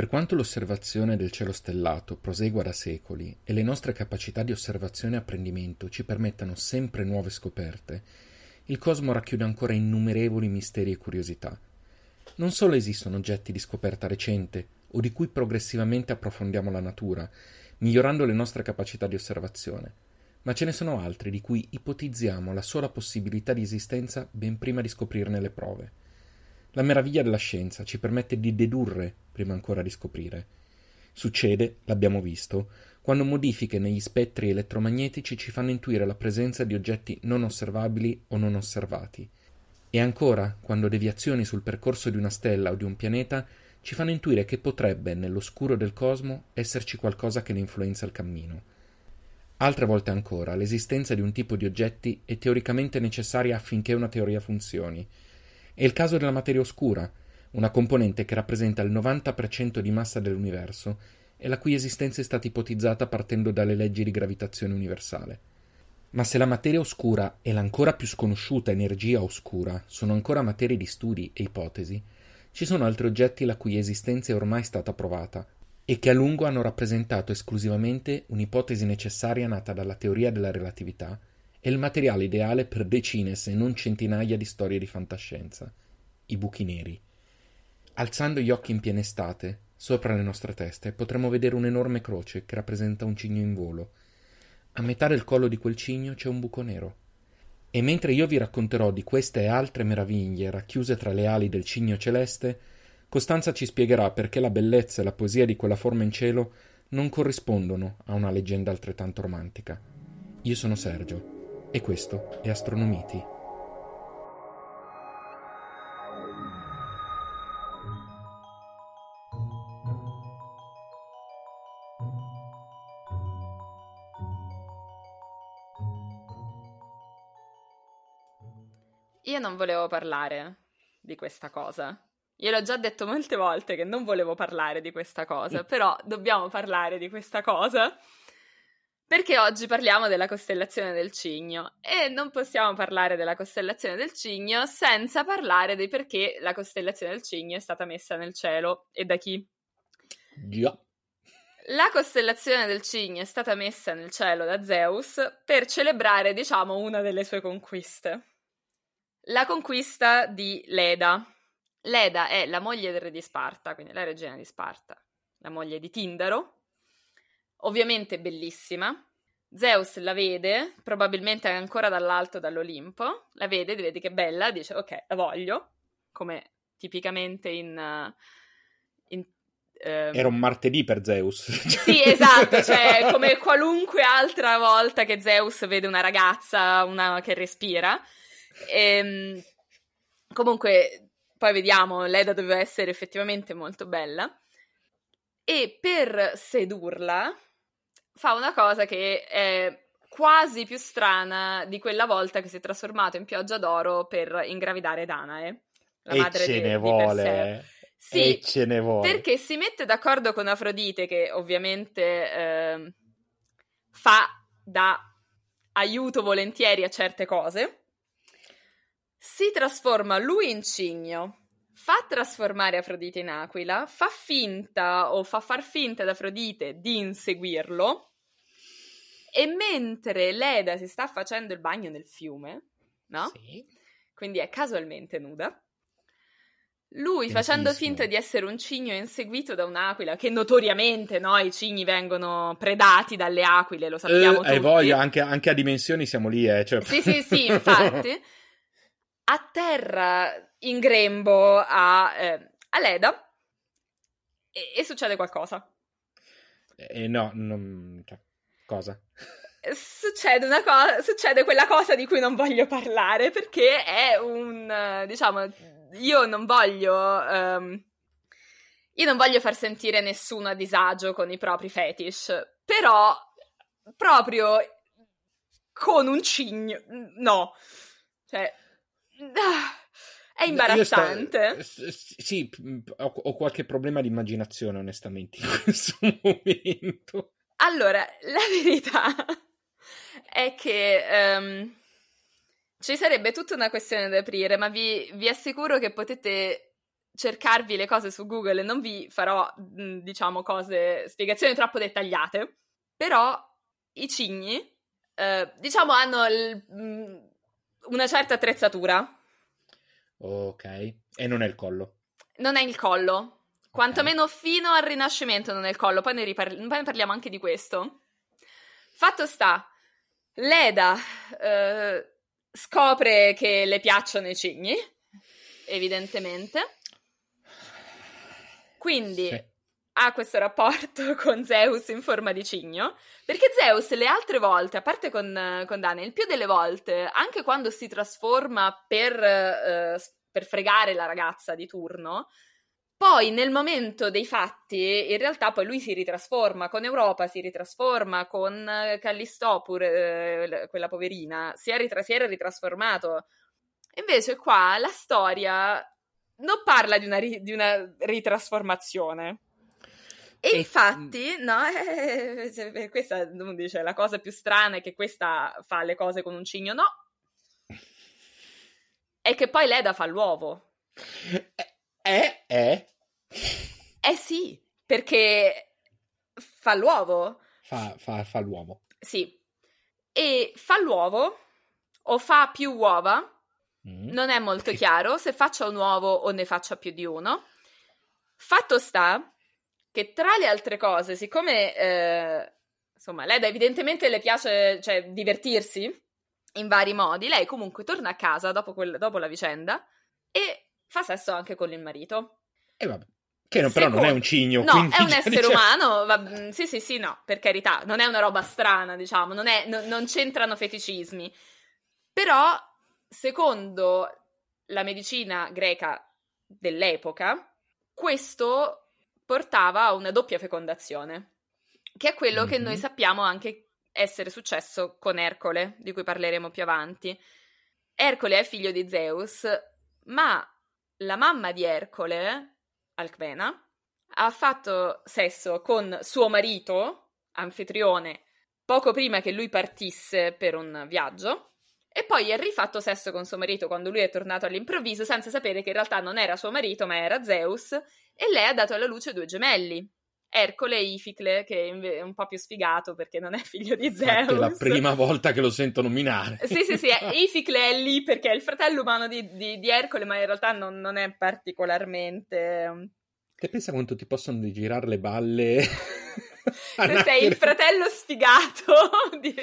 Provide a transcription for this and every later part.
Per quanto l'osservazione del cielo stellato prosegua da secoli e le nostre capacità di osservazione e apprendimento ci permettano sempre nuove scoperte, il cosmo racchiude ancora innumerevoli misteri e curiosità. Non solo esistono oggetti di scoperta recente o di cui progressivamente approfondiamo la natura, migliorando le nostre capacità di osservazione, ma ce ne sono altri di cui ipotizziamo la sola possibilità di esistenza ben prima di scoprirne le prove. La meraviglia della scienza ci permette di dedurre prima ancora di scoprire. Succede, l'abbiamo visto, quando modifiche negli spettri elettromagnetici ci fanno intuire la presenza di oggetti non osservabili o non osservati. E ancora, quando deviazioni sul percorso di una stella o di un pianeta ci fanno intuire che potrebbe, nell'oscuro del cosmo, esserci qualcosa che ne influenza il cammino. Altre volte ancora, l'esistenza di un tipo di oggetti è teoricamente necessaria affinché una teoria funzioni. È il caso della materia oscura, una componente che rappresenta il 90% di massa dell'universo e la cui esistenza è stata ipotizzata partendo dalle leggi di gravitazione universale. Ma se la materia oscura e l'ancora più sconosciuta energia oscura sono ancora materie di studi e ipotesi, ci sono altri oggetti la cui esistenza è ormai stata provata e che a lungo hanno rappresentato esclusivamente un'ipotesi necessaria nata dalla teoria della relatività e il materiale ideale per decine se non centinaia di storie di fantascienza, i buchi neri. Alzando gli occhi in piena estate, sopra le nostre teste, potremo vedere un'enorme croce che rappresenta un cigno in volo. A metà del collo di quel cigno c'è un buco nero. E mentre io vi racconterò di queste e altre meraviglie racchiuse tra le ali del cigno celeste, Costanza ci spiegherà perché la bellezza e la poesia di quella forma in cielo non corrispondono a una leggenda altrettanto romantica. Io sono Sergio e questo è Astronomiti. Non volevo parlare di questa cosa. Io l'ho già detto molte volte che non volevo parlare di questa cosa, però dobbiamo parlare di questa cosa perché oggi parliamo della costellazione del Cigno e non possiamo parlare della costellazione del Cigno senza parlare di perché la costellazione del Cigno è stata messa nel cielo e da chi. Già. La costellazione del Cigno è stata messa nel cielo da Zeus per celebrare, diciamo, una delle sue conquiste. La conquista di Leda. Leda è la moglie del re di Sparta, quindi la regina di Sparta, la moglie di Tindaro, ovviamente bellissima. Zeus la vede, probabilmente ancora dall'alto dall'Olimpo, la vede, vede che è bella, dice ok, la voglio, come tipicamente in... in ehm... Era un martedì per Zeus. Sì, esatto, cioè come qualunque altra volta che Zeus vede una ragazza una che respira. Ehm, comunque, poi vediamo, Leda doveva essere effettivamente molto bella. E per sedurla fa una cosa che è quasi più strana di quella volta che si è trasformato in pioggia d'oro per ingravidare Danae, la e madre ce di, ne di vuole. Perseo. Sì, e ce ne vuole. perché si mette d'accordo con Afrodite, che ovviamente eh, fa da aiuto volentieri a certe cose. Si trasforma lui in cigno, fa trasformare Afrodite in aquila, fa finta o fa far finta ad Afrodite di inseguirlo. E mentre Leda si sta facendo il bagno nel fiume, no? Sì. Quindi è casualmente nuda. Lui, facendo finta di essere un cigno, è inseguito da un'aquila, che notoriamente no, i cigni vengono predati dalle aquile, lo sappiamo Eh, tutti. hai voglia, anche, anche a dimensioni siamo lì, eh. Cioè... Sì, sì, sì, infatti. Atterra in grembo a, eh, a Leda e, e succede qualcosa. Eh, no, non... cioè, cosa? Succede una cosa, succede quella cosa di cui non voglio parlare perché è un, diciamo, io non voglio, ehm, io non voglio far sentire nessuno a disagio con i propri fetish, però proprio con un cigno, no, cioè, è imbarazzante. Sto- Sì, ho, ho qualche problema di immaginazione, onestamente, in questo momento. Allora, la verità è che ehm, ci sarebbe tutta una questione da aprire, ma vi, vi assicuro che potete cercarvi le cose su Google e non vi farò, diciamo, cose, spiegazioni troppo dettagliate, però i cigni, eh, diciamo, hanno il, una certa attrezzatura. Ok, e non è il collo. Non è il collo. Quantomeno fino al Rinascimento non è il collo, poi ne, ripar- poi ne parliamo anche di questo. Fatto sta, Leda eh, scopre che le piacciono i cigni, evidentemente. Quindi sì. Ha questo rapporto con Zeus in forma di cigno, perché Zeus le altre volte, a parte con, con Daniel, il più delle volte, anche quando si trasforma per, eh, per fregare la ragazza di turno, poi nel momento dei fatti, in realtà poi lui si ritrasforma, con Europa si ritrasforma, con Callistopur, eh, quella poverina, si, ritra- si, era ritrasformato. Invece qua la storia non parla di una, ri- di una ritrasformazione. E, e infatti, no, eh, eh, questa dice la cosa più strana è che questa fa le cose con un cigno, no. È che poi Leda fa l'uovo. Eh, eh. Eh sì, perché fa l'uovo. Fa, fa, fa l'uovo. Sì. E fa l'uovo o fa più uova. Mm. Non è molto chiaro se faccia un uovo o ne faccia più di uno. Fatto sta che tra le altre cose, siccome eh, insomma, Leda evidentemente le piace cioè, divertirsi in vari modi, lei comunque torna a casa dopo, quel, dopo la vicenda e fa sesso anche con il marito. E vabbè. Che non, però non è un cigno. No, è un essere diciamo... umano. Va... Mm, sì, sì, sì, no, per carità. Non è una roba strana, diciamo. Non, è, no, non c'entrano feticismi. Però, secondo la medicina greca dell'epoca, questo portava a una doppia fecondazione, che è quello mm-hmm. che noi mhm. sappiamo anche essere successo con Ercole, di cui parleremo più avanti. Ercole è figlio di Zeus, ma la mamma di Ercole Alcmena, ha fatto sesso con suo marito, anfitrione, poco prima che lui partisse per un viaggio, e poi ha rifatto sesso con suo marito quando lui è tornato all'improvviso, senza sapere che in realtà non era suo marito, ma era Zeus, e lei ha dato alla luce due gemelli. Ercole e Ificle, che è un po' più sfigato perché non è figlio di Zeus. È la prima volta che lo sento nominare. Sì, sì, sì, Ificle è lì perché è il fratello umano di, di, di Ercole, ma in realtà non, non, è particolarmente... Te pensa quanto ti possono girare le balle? Se sei il fratello sfigato di...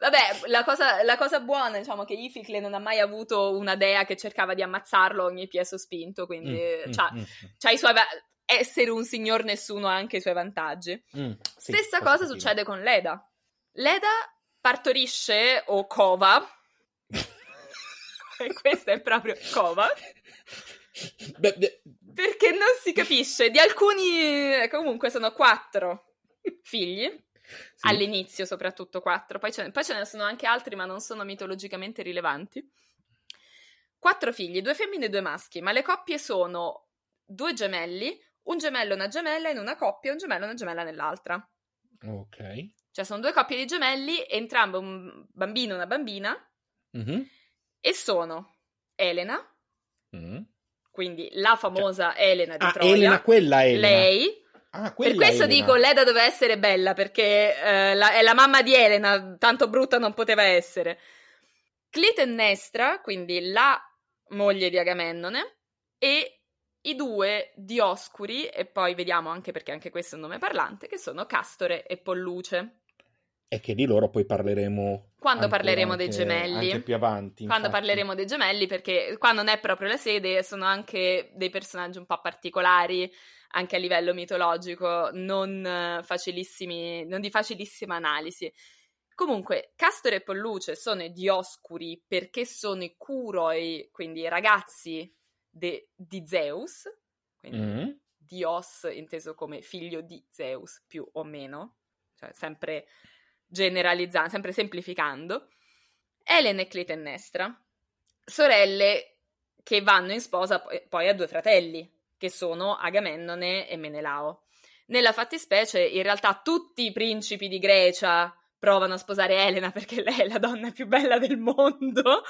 Vabbè, la cosa, la cosa, buona, diciamo, che Ificle non ha mai avuto una dea che cercava di ammazzarlo ogni piede sospinto, quindi mm, c'ha, mm, mm. c'ha i suoi essere un signor nessuno ha anche i suoi vantaggi. Mm, sì, Stessa cosa succede con Leda. Leda partorisce o cova. e questo è proprio cova. Beh, beh. Perché non si capisce. Di alcuni, comunque, sono quattro figli. Sì. All'inizio, soprattutto quattro. Poi ce, ne, poi ce ne sono anche altri, ma non sono mitologicamente rilevanti. Quattro figli, due femmine e due maschi, ma le coppie sono due gemelli, un gemello e una gemella in una coppia e un gemello e una gemella nell'altra. Ok. Cioè sono due coppie di gemelli, entrambe un bambino e una bambina, mm-hmm. e sono Elena, mm. quindi la famosa cioè, Elena di ah, Troia. Elena, quella Elena. Lei. Ah, per questo Elena. dico, Leda doveva essere bella, perché eh, la, è la mamma di Elena, tanto brutta non poteva essere. Clitennestra, quindi la moglie di Agamennone, e i due Dioscuri, e poi vediamo anche perché anche questo è un nome parlante, che sono Castore e Polluce. E che di loro poi parleremo. Quando parleremo anche, dei gemelli. Anche più avanti. Quando parleremo dei gemelli, perché qua non è proprio la sede, sono anche dei personaggi un po' particolari, anche a livello mitologico, non facilissimi, non di facilissima analisi. Comunque, Castore e Polluce sono i Dioscuri perché sono i curoi, quindi i ragazzi de, di Zeus, quindi mm. Dios inteso come figlio di Zeus più o meno, cioè sempre generalizzando, sempre semplificando, Elena e Clitennestra, sorelle che vanno in sposa poi a due fratelli, che sono Agamennone e Menelao. Nella fattispecie, in realtà, tutti i principi di Grecia provano a sposare Elena perché lei è la donna più bella del mondo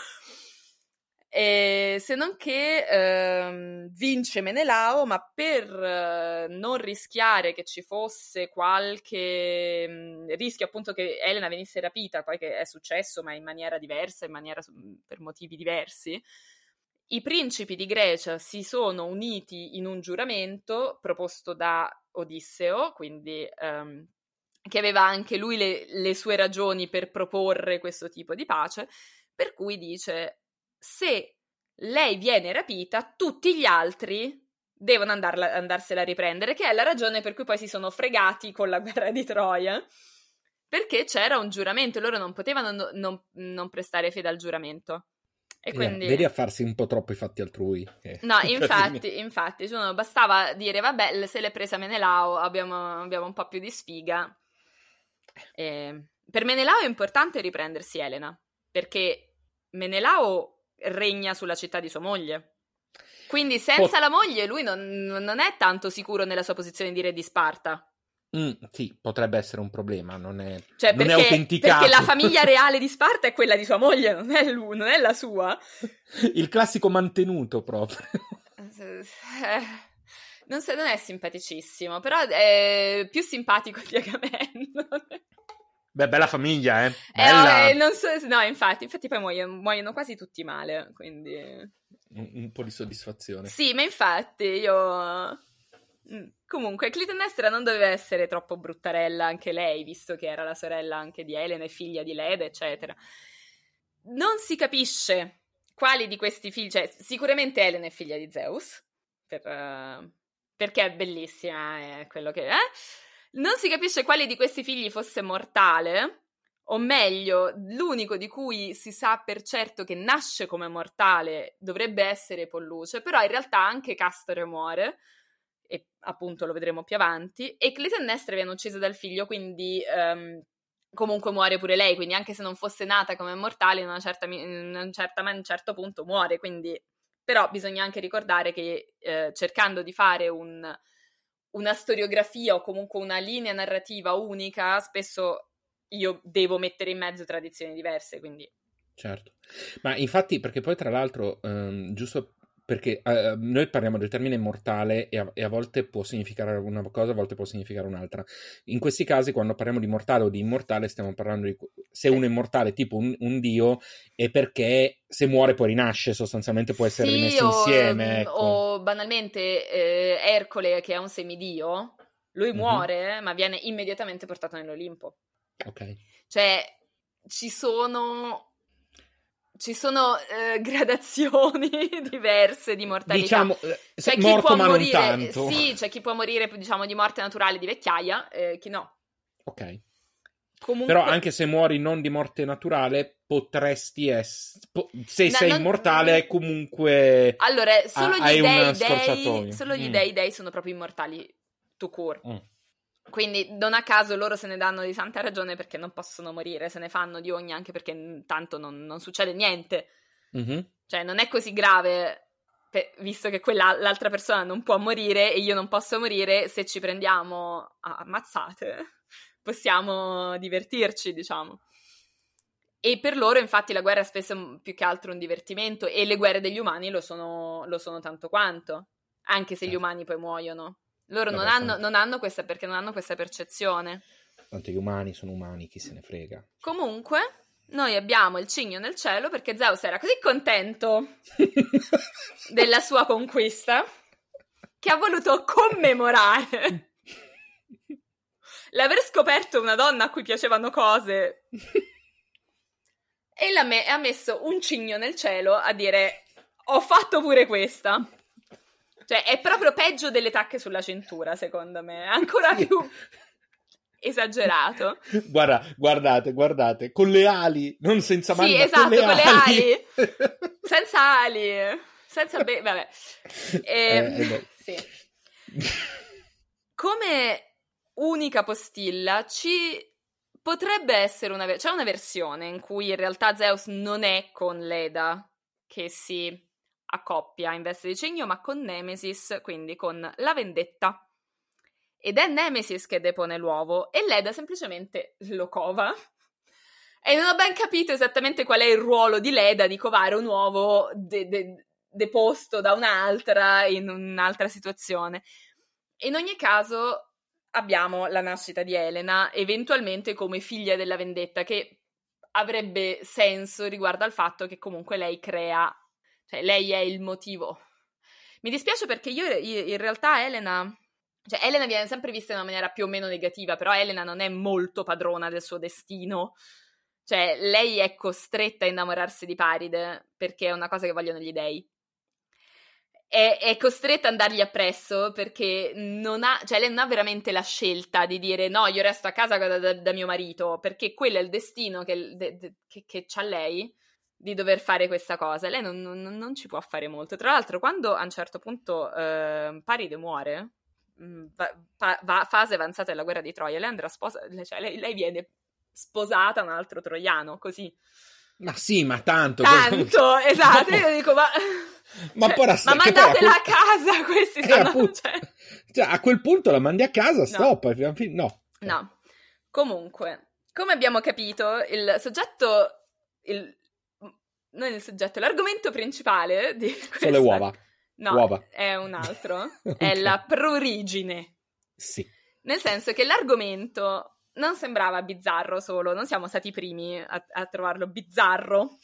E se non che ehm, vince Menelao, ma per eh, non rischiare che ci fosse qualche mh, mm, rischio appunto che Elena venisse rapita, poi che è successo, ma in maniera diversa, in maniera, per motivi diversi, i principi di Grecia si sono uniti in un giuramento proposto da Odisseo, quindi ehm, che aveva anche lui le, le sue ragioni per proporre questo tipo di pace, per cui dice se lei viene rapita, tutti gli altri devono andarla, andarsela a riprendere, che è la ragione per cui poi si sono fregati con la guerra di Troia, perché c'era un giuramento e loro non potevano no, non, non, prestare fede al giuramento. E quindi... Vedi a farsi un po' troppo i fatti altrui. No, infatti, infatti cioè, bastava dire, vabbè, se l'è presa Menelao, abbiamo, abbiamo un po' più di sfiga. E... Per Menelao è importante riprendersi Elena, perché Menelao regna sulla città di sua moglie. Quindi senza Pot- la moglie lui non, non, è tanto sicuro nella sua posizione di re di Sparta. Mm, sì, potrebbe essere un problema, non è, cioè, non perché, è autenticato. Perché la famiglia reale di Sparta è quella di sua moglie, non è, lui, non è la sua. Il classico mantenuto proprio. Eh, non, non, è simpaticissimo, però è più simpatico di Agamennone. Beh, bella famiglia, eh. Bella. Eh, no, so, no, infatti, infatti poi muoiono, muoiono, quasi tutti male, quindi... Un, un, po' di soddisfazione. Sì, ma infatti io... Mm, comunque, Clitennestra non doveva essere troppo bruttarella anche lei, visto che era la sorella anche di Elena e figlia di Leda, eccetera. Non si capisce quali di questi figli... Cioè, sicuramente Elena è figlia di Zeus, per, uh, perché è bellissima, è quello che è non si capisce quale di questi figli fosse mortale, o meglio, l'unico di cui si sa per certo che nasce come mortale dovrebbe essere Polluce, però in realtà anche Castore muore, e appunto lo vedremo più avanti, e Clitennestra viene uccisa dal figlio, quindi um, comunque muore pure lei, quindi anche se non fosse nata come mortale, in, una certa, in, un, certa, in un certo punto muore, quindi... Però bisogna anche ricordare che eh, cercando di fare un una storiografia o comunque una linea narrativa unica, spesso io devo mettere in mezzo tradizioni diverse, quindi... Certo, ma infatti perché poi tra l'altro, um, giusto perché uh, noi parliamo del termine mortale e a, e a, volte può significare una cosa, a volte può significare un'altra. In questi casi, quando parliamo di mortale o di immortale, stiamo parlando di se uno è immortale, tipo un, un dio, è perché se muore poi rinasce, sostanzialmente può essere sì, rimesso o, insieme. Ecco. O banalmente eh, Ercole, che è un semidio, lui mhm. muore, mm-hmm. ma viene immediatamente portato nell'Olimpo. Ok. Cioè, ci sono ci sono eh, gradazioni diverse di mortalità. Diciamo, eh, c'è chi può morire, sì, c'è chi può morire, diciamo, di morte naturale di vecchiaia, eh, chi no. Ok. Comunque... Però anche se muori non di morte naturale, potresti essere... Po- se no, sei non... immortale, comunque... Allora, solo gli dei, dei, solo gli mm. dei dei sono proprio immortali, to cure. Mm. Quindi non a caso loro se ne danno di santa ragione perché non possono morire, se ne fanno di ogni anche perché tanto non, non succede niente. Mm-hmm. Cioè non è così grave, per, visto che quella, l'altra persona non può morire e io non posso morire, se ci prendiamo a ammazzate possiamo divertirci, diciamo. E per loro infatti la guerra è spesso più che altro un divertimento e le guerre degli umani lo sono, lo sono tanto quanto, anche se gli certo. umani poi muoiono. Loro non hanno, non hanno, questa, perché non hanno questa percezione. Tanto gli umani sono umani, chi se ne frega. Comunque, noi abbiamo il cigno nel cielo perché Zeus era così contento della sua conquista che ha voluto commemorare l'aver scoperto una donna a cui piacevano cose e me- ha messo un cigno nel cielo a dire ho fatto pure questa. Cioè, è proprio peggio delle tacche sulla cintura, secondo me. Ancora più esagerato. Guarda, guardate, guardate, con le ali, non senza mani, sì, esatto, con le, con le ali. senza ali. Senza be- vabbè. E, ehm, eh, eh, sì. Come unica postilla ci potrebbe essere una c'è una versione in cui in realtà Zeus non è con Leda che si a coppia in veste di cigno, ma con Nemesis, quindi con la vendetta. Ed è Nemesis che depone l'uovo e Leda semplicemente lo cova. E non ho ben capito esattamente qual è il ruolo di Leda di covare un uovo de- de- deposto da un'altra in un'altra situazione. In ogni caso abbiamo la nascita di Elena, eventualmente come figlia della vendetta, che avrebbe senso riguardo al fatto che comunque lei crea, cioè lei è il motivo. Mi dispiace perché io in realtà Elena cioè, Elena viene sempre vista in una maniera più o meno negativa, però Elena non è molto padrona del suo destino. Cioè, lei è costretta a innamorarsi di Paride perché è una cosa che vogliono gli dei. È, è costretta ad andargli appresso perché non ha, cioè lei non ha veramente la scelta di dire no, io resto a casa da, da, da mio marito, perché quello è il destino che, de, de, che, che ha lei di dover fare questa cosa. Lei non, non, non, ci può fare molto. Tra l'altro, quando a un certo punto eh, Paride muore, Mm, va, va, fase avanzata della guerra di Troia, lei andrà sposa, cioè lei, lei viene sposata a un altro troiano, così. Ma sì, ma tanto. Tanto, esatto. Io dico, ma. Ma, cioè, poi, ma mandatela a casa questi eh, stanno, cioè... cioè... a quel punto la mandi a casa, stop. No. no. no. Comunque, come abbiamo capito, il soggetto. Il, non il soggetto, l'argomento principale di questa, sono le uova. No, Uova. è un altro. okay. È la prorigine. Sì. Nel senso che l'argomento non sembrava bizzarro solo, non siamo stati i primi a, a trovarlo bizzarro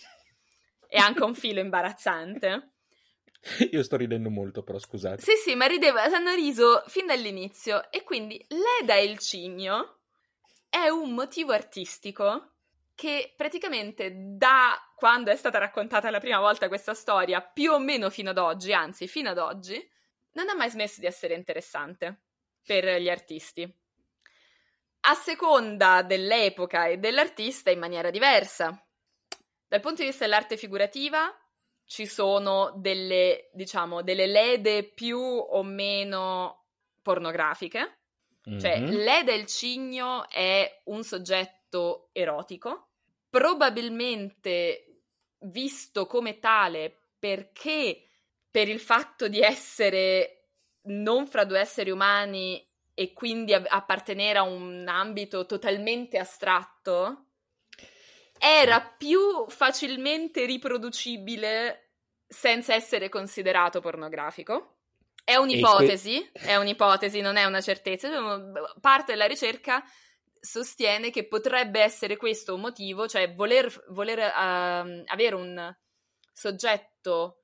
e anche un filo imbarazzante. Io sto ridendo molto, però scusate. Sì, sì, ma rideva, hanno riso fin dall'inizio. E quindi Leda e il cigno è un motivo artistico che praticamente da quando è stata raccontata la prima volta questa storia, più o meno fino ad oggi, anzi fino ad oggi, non ha mai smesso di essere interessante per gli artisti. A seconda dell'epoca e dell'artista in maniera diversa. Dal punto di vista dell'arte figurativa ci sono delle, diciamo, delle lede più o meno pornografiche. Mm-hmm. Cioè, mhm. Leda il cigno è un soggetto erotico probabilmente visto come tale perché per il fatto di essere non fra due esseri umani e quindi appartenere a un ambito totalmente astratto, era più facilmente riproducibile senza essere considerato pornografico. È un'ipotesi, que- è un'ipotesi, non è una certezza. Parte della ricerca sostiene che potrebbe essere questo un motivo, cioè voler, voler uh, avere un soggetto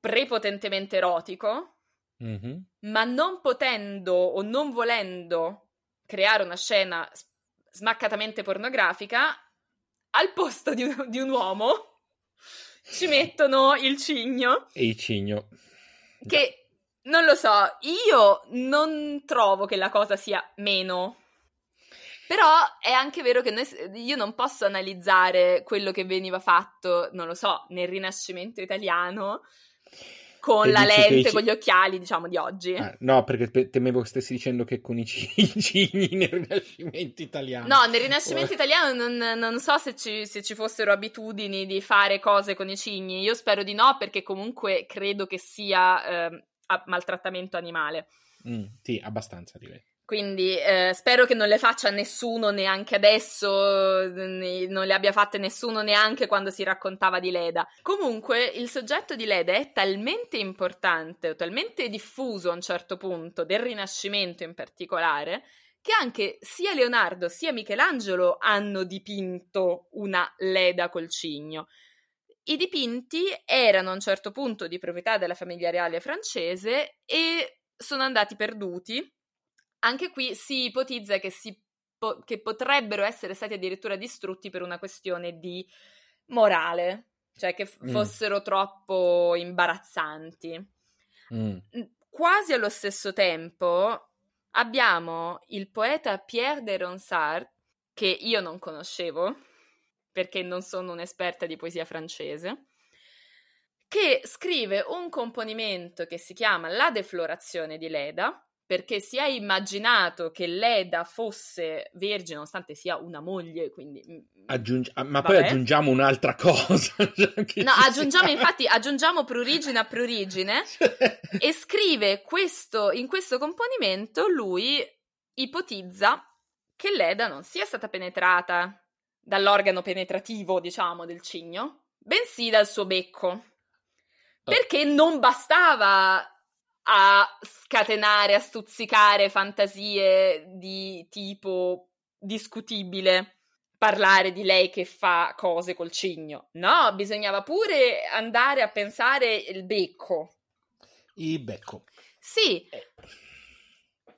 prepotentemente erotico, mm-hmm. ma non potendo o non volendo creare una scena smaccatamente pornografica, al posto di un, di un uomo ci mettono il cigno. E il cigno. Che non lo so, io non trovo che la cosa sia meno però è anche vero che noi, io non posso analizzare quello che veniva fatto, non lo so, nel Rinascimento italiano con e la lente, dici... con gli occhiali, diciamo, di oggi. Ah, no, perché temevo che stessi dicendo che con i cigni nel Rinascimento italiano. No, nel Rinascimento italiano non, non so se ci, se ci, fossero abitudini di fare cose con i cigni. Io spero di no, perché comunque credo che sia eh, maltrattamento animale. Mm, sì, abbastanza direi. Quindi eh, spero che non le faccia nessuno neanche adesso, non le abbia fatte nessuno neanche quando si raccontava di Leda. Comunque il soggetto di Leda è talmente importante, talmente diffuso a un certo punto, del Rinascimento in particolare, che anche sia Leonardo sia Michelangelo hanno dipinto una Leda col cigno. I dipinti erano a un certo punto di proprietà della famiglia reale francese e sono andati perduti anche qui si ipotizza che, si po- che potrebbero essere stati addirittura distrutti per una questione di morale, cioè che f- mm. fossero troppo imbarazzanti. Mm. Quasi allo stesso tempo abbiamo il poeta Pierre de Ronsard, che io non conoscevo, perché non sono un'esperta di poesia francese, che scrive un componimento che si chiama La deflorazione di Leda, perché si è immaginato che Leda fosse vergine, nonostante sia una moglie, quindi... Mm, mm, Aggiungi- ah, ma vabbè. poi aggiungiamo un'altra cosa. no, aggiungiamo, infatti, aggiungiamo prurigine a prurigine e scrive questo, in questo componimento, lui ipotizza che Leda non sia stata penetrata dall'organo penetrativo, diciamo, del cigno, bensì dal suo becco. Oh. Perché non bastava a scatenare, a stuzzicare fantasie di tipo discutibile parlare di lei che fa cose col cigno. No, bisognava pure andare a pensare il becco. Il becco. Sì. Eh.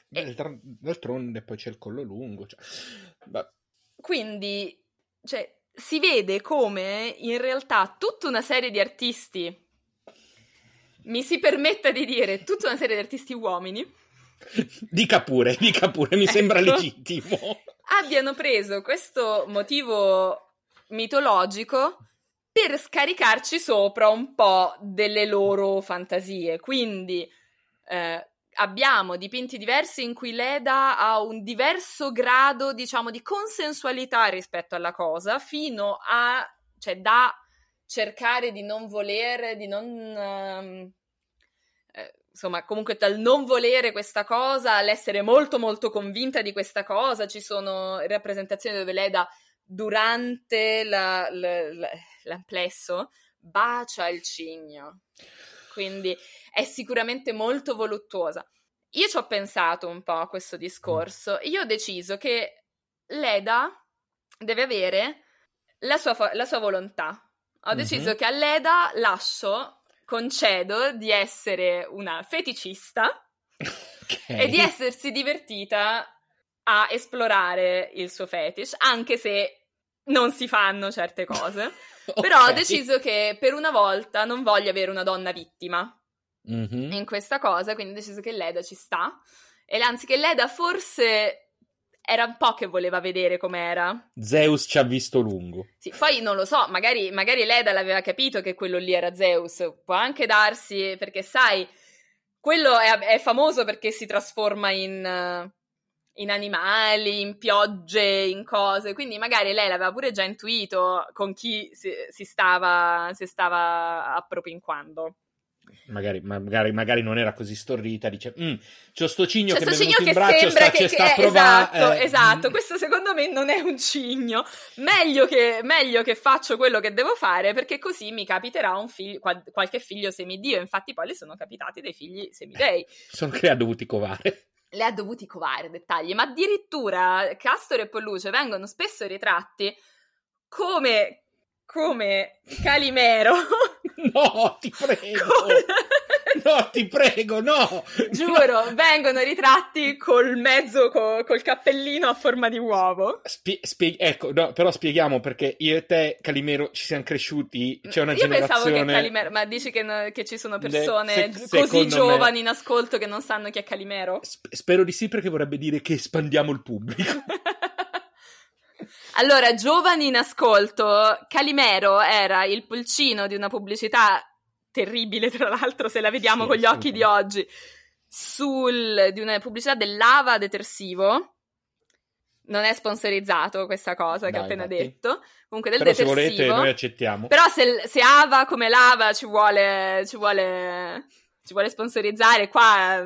D'altronde poi c'è il collo lungo. Cioè. Quindi, cioè, si vede come in realtà tutta una serie di artisti, mi si permetta di dire tutta una serie di artisti uomini, dica pure, dica pure, mi ecco, sembra legittimo, abbiano preso questo motivo mitologico per scaricarci sopra un po' delle loro fantasie. Quindi eh, abbiamo dipinti diversi in cui Leda ha un diverso grado, diciamo, di consensualità rispetto alla cosa, fino a, cioè, da cercare di non volere, di non... Um, eh, insomma, comunque dal non volere questa cosa all'essere molto molto convinta di questa cosa, ci sono rappresentazioni dove Leda durante la, la, la, l'amplesso bacia il cigno. Quindi è sicuramente molto voluttuosa. Io ci ho pensato un po' a questo discorso. Io ho deciso che Leda deve avere la sua, la sua volontà. Ho mm-hmm. deciso che a Leda lascio, concedo di essere una feticista okay. e di essersi divertita a esplorare il suo fetish, anche se non si fanno certe cose. okay. Però ho deciso che per una volta non voglio avere una donna vittima mm-hmm. in questa cosa, quindi ho deciso che Leda ci sta. E anzi, che Leda forse era un po' che voleva vedere com'era. Zeus ci ha visto lungo. Sì, poi non lo so, magari, magari Leda l'aveva capito che quello lì era Zeus. Può anche darsi, perché sai, quello è, è famoso perché si trasforma in in animali, in piogge, in cose, quindi magari lei l'aveva pure già intuito con chi si, si, stava, si stava appropinquando. Magari, magari, magari, non era così storrita, dice mm, c'ho sto cigno c'è che mi è venuto in braccio, sta, che, sta che, esatto, eh. esatto, questo secondo me non è un cigno. Meglio che, meglio che, faccio quello che devo fare perché così mi capiterà un figlio, qualche figlio semidio. Infatti poi le sono capitati dei figli semidei. Sono che ha dovuti covare. Le ha dovuti covare dettagli, ma addirittura Castor e Polluce vengono spesso ritratti come, come Calimero. No, ti prego! Con... No, ti prego, no! Giuro, no. vengono ritratti col mezzo, col, col cappellino a forma di uovo. Spie- spie- ecco, no, però spieghiamo perché io e te, Calimero, ci siamo cresciuti, c'è una io generazione... Io pensavo che Calimero... Ma dici che, no, che ci sono persone se- così giovani me... in ascolto che non sanno chi è Calimero? Sp- spero di sì perché vorrebbe dire che espandiamo il pubblico. Allora, giovani in ascolto, Calimero era il pulcino di una pubblicità terribile, tra l'altro, se la vediamo sì, con gli occhi di oggi, sul, di una pubblicità del lava detersivo. Non è sponsorizzato questa cosa che Dai, ho appena infatti. detto. Comunque del Però detersivo. se volete noi accettiamo. Però se, se Ava come lava ci vuole, ci vuole ci vuole sponsorizzare, qua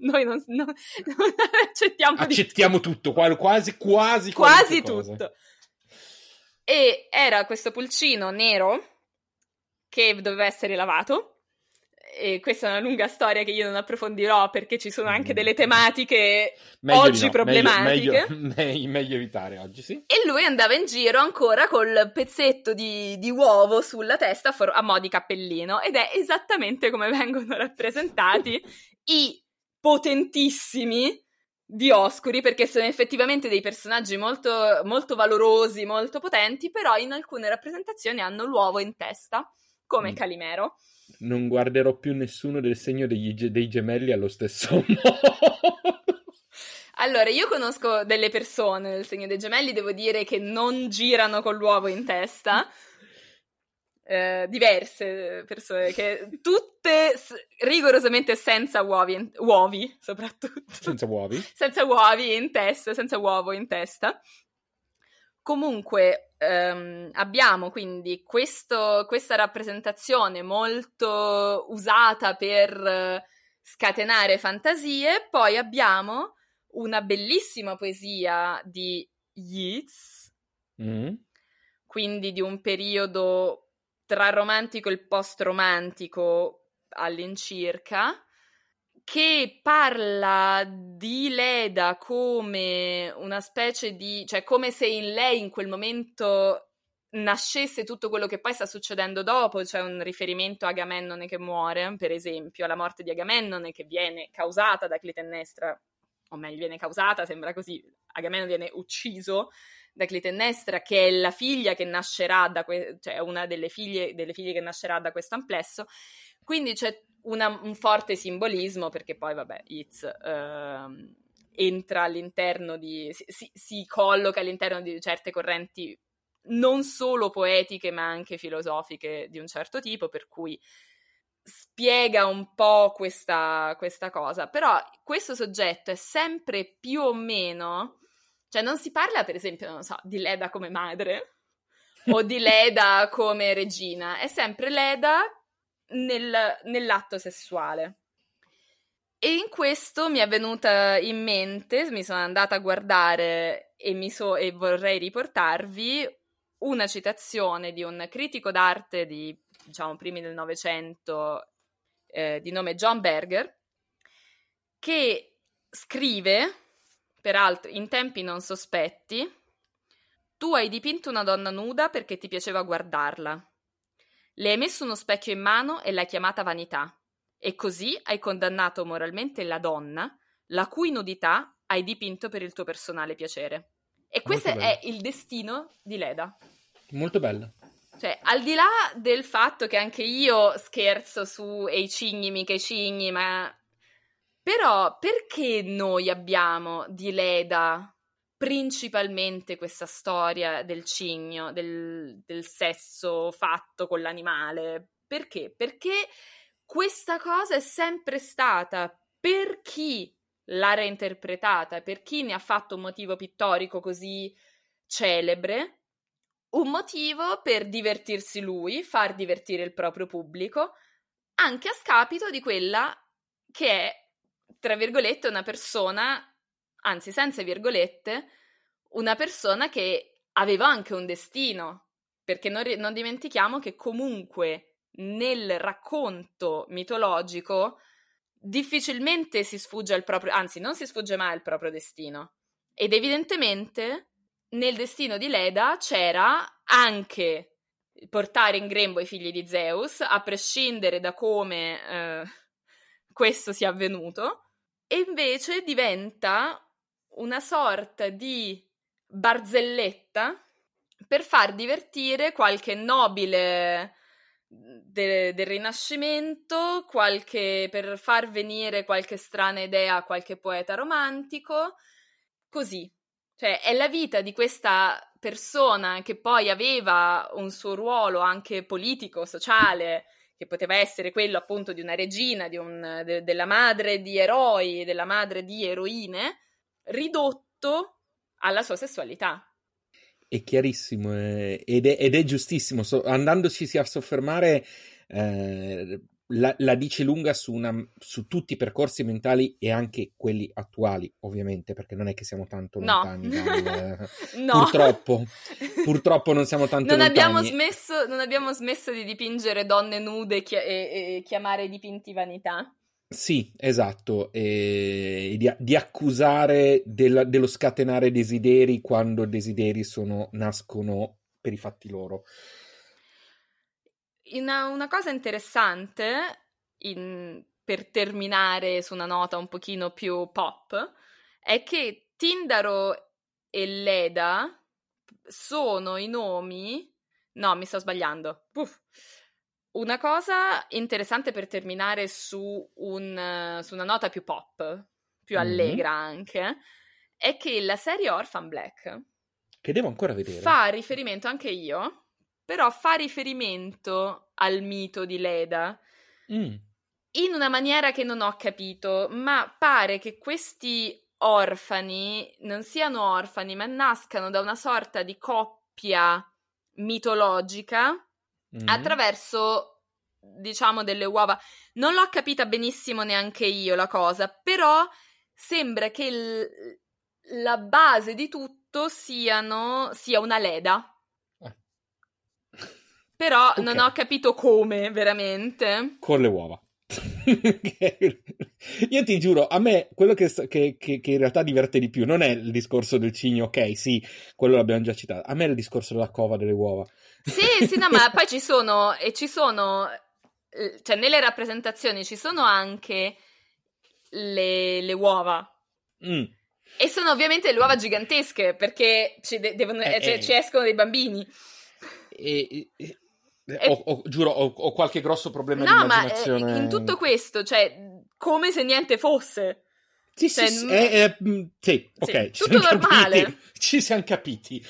noi non, non, non accettiamo Accettiamo tutto, quasi, quasi, quasi tutto. E era questo pulcino nero che doveva essere lavato. E questa è una lunga storia che io non approfondirò perché ci sono anche mm. delle tematiche meglio oggi no, problematiche. Meglio, meglio, meglio, evitare oggi, sì. E lui andava in giro ancora col pezzetto di, di uovo sulla testa a, for- a mo' di cappellino. Ed è esattamente come vengono rappresentati i potentissimi Dioscuri perché sono effettivamente dei personaggi molto, molto valorosi, molto potenti, però in alcune rappresentazioni hanno l'uovo in testa come mm. Calimero. Non guarderò più nessuno del segno degli, dei gemelli allo stesso modo. Allora, io conosco delle persone del segno dei gemelli, devo dire che non girano con l'uovo in testa. Eh, diverse persone che tutte rigorosamente senza uovi, uovi soprattutto. Senza uovi? senza uovi in testa, senza uovo in testa. Comunque ehm, abbiamo quindi questo, questa rappresentazione molto usata per scatenare fantasie, poi abbiamo una bellissima poesia di Yeats, mm. quindi di un periodo tra romantico e post-romantico all'incirca, che parla di Leda come una specie di, cioè come se in lei in quel momento nascesse tutto quello che poi sta succedendo dopo, cioè un riferimento a Agamennone che muore, per esempio, alla morte di Agamennone che viene causata da Clitennestra, o meglio, viene causata, sembra così, Agamennone viene ucciso da Clitennestra, che è la figlia che nascerà da, que- cioè una delle figlie, delle figlie che nascerà da questo amplesso, quindi c'è una, un forte simbolismo, perché poi, vabbè, Itz... Uh, entra all'interno di, si, si, colloca all'interno di certe correnti non solo poetiche ma anche filosofiche di un certo tipo, per cui spiega un po' questa, questa cosa. Però questo soggetto è sempre più o meno, cioè non si parla per esempio, non so, di Leda come madre o di Leda come regina, è sempre Leda nel, nell'atto sessuale. E in questo mi è venuta in mente, mi sono andata a guardare e, so, e vorrei riportarvi una citazione di un critico d'arte di, diciamo, primi del Novecento eh, di nome John Berger, che scrive, peraltro in tempi non sospetti, tu hai dipinto una donna nuda perché ti piaceva guardarla. Le hai messo uno specchio in mano e l'hai chiamata vanità. E così hai condannato moralmente la donna, la cui nudità hai dipinto per il tuo personale piacere. E questo è il destino di Leda. Molto bella. Cioè, al di là del fatto che anche io scherzo su Ehi cigni, mica i cigni, ma... Però perché noi abbiamo di Leda principalmente questa storia del cigno, del, del sesso fatto con l'animale? Perché? Perché questa cosa è sempre stata per chi l'ha reinterpretata, per chi ne ha fatto un motivo pittorico così celebre, un motivo per divertirsi lui, far divertire il proprio pubblico, anche a scapito di quella che è, tra virgolette, una persona, anzi senza virgolette, una persona che aveva anche un destino, perché non, non dimentichiamo che comunque nel racconto mitologico difficilmente si sfugge al proprio, anzi non si sfugge mai al proprio destino. Ed evidentemente nel destino di Leda c'era anche portare in grembo i figli di Zeus, a prescindere da come eh, questo sia avvenuto, e invece diventa una sorta di barzelletta per far divertire qualche nobile de- del Rinascimento, qualche, per far venire qualche strana idea a qualche poeta romantico, così. Cioè, è la vita di questa persona che poi aveva un suo ruolo anche politico, sociale, che poteva essere quello appunto di una regina, di un, de- della madre di eroi, della madre di eroine, ridotto alla sua sessualità. È chiarissimo eh, ed, è, ed, è, giustissimo. So, andandoci a soffermare, eh, la, la, dice lunga su, una, su, tutti i percorsi mentali e anche quelli attuali, ovviamente, perché non è che siamo tanto lontani. No. Dal, no. Purtroppo, purtroppo non siamo tanto non lontani. Abbiamo smesso, non abbiamo smesso di dipingere donne nude chi- e, e chiamare dipinti vanità. Sì, esatto, e di, di accusare del, dello scatenare desideri quando desideri sono, nascono per i fatti loro. Una, una cosa interessante, in, per terminare su una nota un pochino più pop, è che Tindaro e Leda sono i nomi... No, mi sto sbagliando. Uff una cosa interessante per terminare su, un, su una nota più pop, più mm-hmm. allegra anche, è che la serie Orphan Black, che devo ancora vedere, fa riferimento anche io, però fa riferimento al mito di Leda. Mm. In una maniera che non ho capito, ma pare che questi orfani non siano orfani, ma nascano da una sorta di coppia mitologica mm. attraverso, diciamo, delle uova. Non l'ho capita benissimo neanche io la cosa, però sembra che il, la base di tutto siano, sia una leda. Eh, Però okay. non ho capito come, veramente. Con le uova. Io ti giuro, a me quello che, che, che, che, in realtà diverte di più non è il discorso del cigno, ok, sì, quello l'abbiamo già citato. A me è il discorso della cova delle uova. Sì, sì, no, ma poi ci sono, e ci sono, cioè nelle rappresentazioni ci sono anche le, le uova. Mm. E sono ovviamente le uova gigantesche perché ci, de- devono, eh, cioè, eh, ci escono dei bambini. E, e, e... Ho, ho, giuro, ho, ho, qualche grosso problema no, di immaginazione. Ma in tutto questo, cioè, come se niente fosse. Sì, cioè, sì, è, è, sì, ok. Sì, tutto normale. Capiti, ci siamo capiti.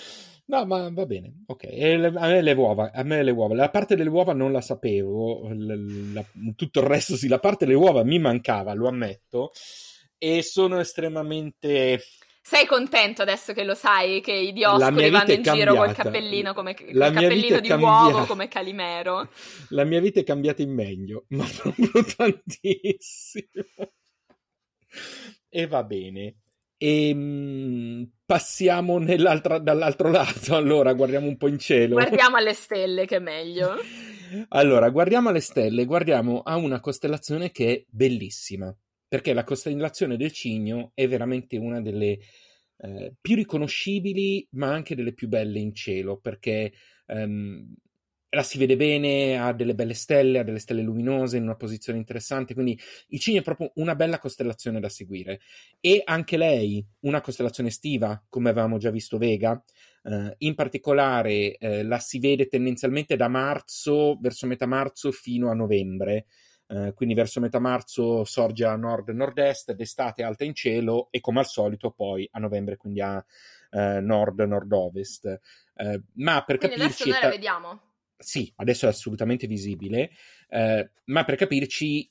No, ma va bene, ok. Le, a me le uova, a me le uova. La parte delle uova non la sapevo, la, la, tutto il resto sì, la parte delle uova mi mancava, lo ammetto, e sono estremamente... Sei contento adesso che lo sai che i dioscuri vanno in giro col cappellino, come, col cappellino di uovo come Calimero? La mia vita è cambiata in meglio, ma proprio tantissimo. E va bene. E ehm, passiamo dall'altro lato. Allora, guardiamo un po' in cielo. Guardiamo alle stelle, che è meglio. Allora, guardiamo alle stelle, guardiamo a una costellazione che è bellissima, perché la costellazione del Cigno è veramente una delle eh, più riconoscibili, ma anche delle più belle in cielo, perché ehm, la si vede bene, ha delle belle stelle, ha delle stelle luminose in una posizione interessante, quindi il Cigno è proprio una bella costellazione da seguire. E anche lei, una costellazione estiva, come avevamo già visto Vega, eh, in particolare eh, la si vede tendenzialmente da marzo, verso metà marzo fino a novembre. Uh, quindi verso metà marzo sorge a nord-nord-est, d'estate alta in cielo e come al solito poi a novembre quindi a uh, nord-nord-ovest. Uh, ma per quindi capirci... Adesso noi la vediamo sì, adesso è assolutamente visibile, eh, ma per capirci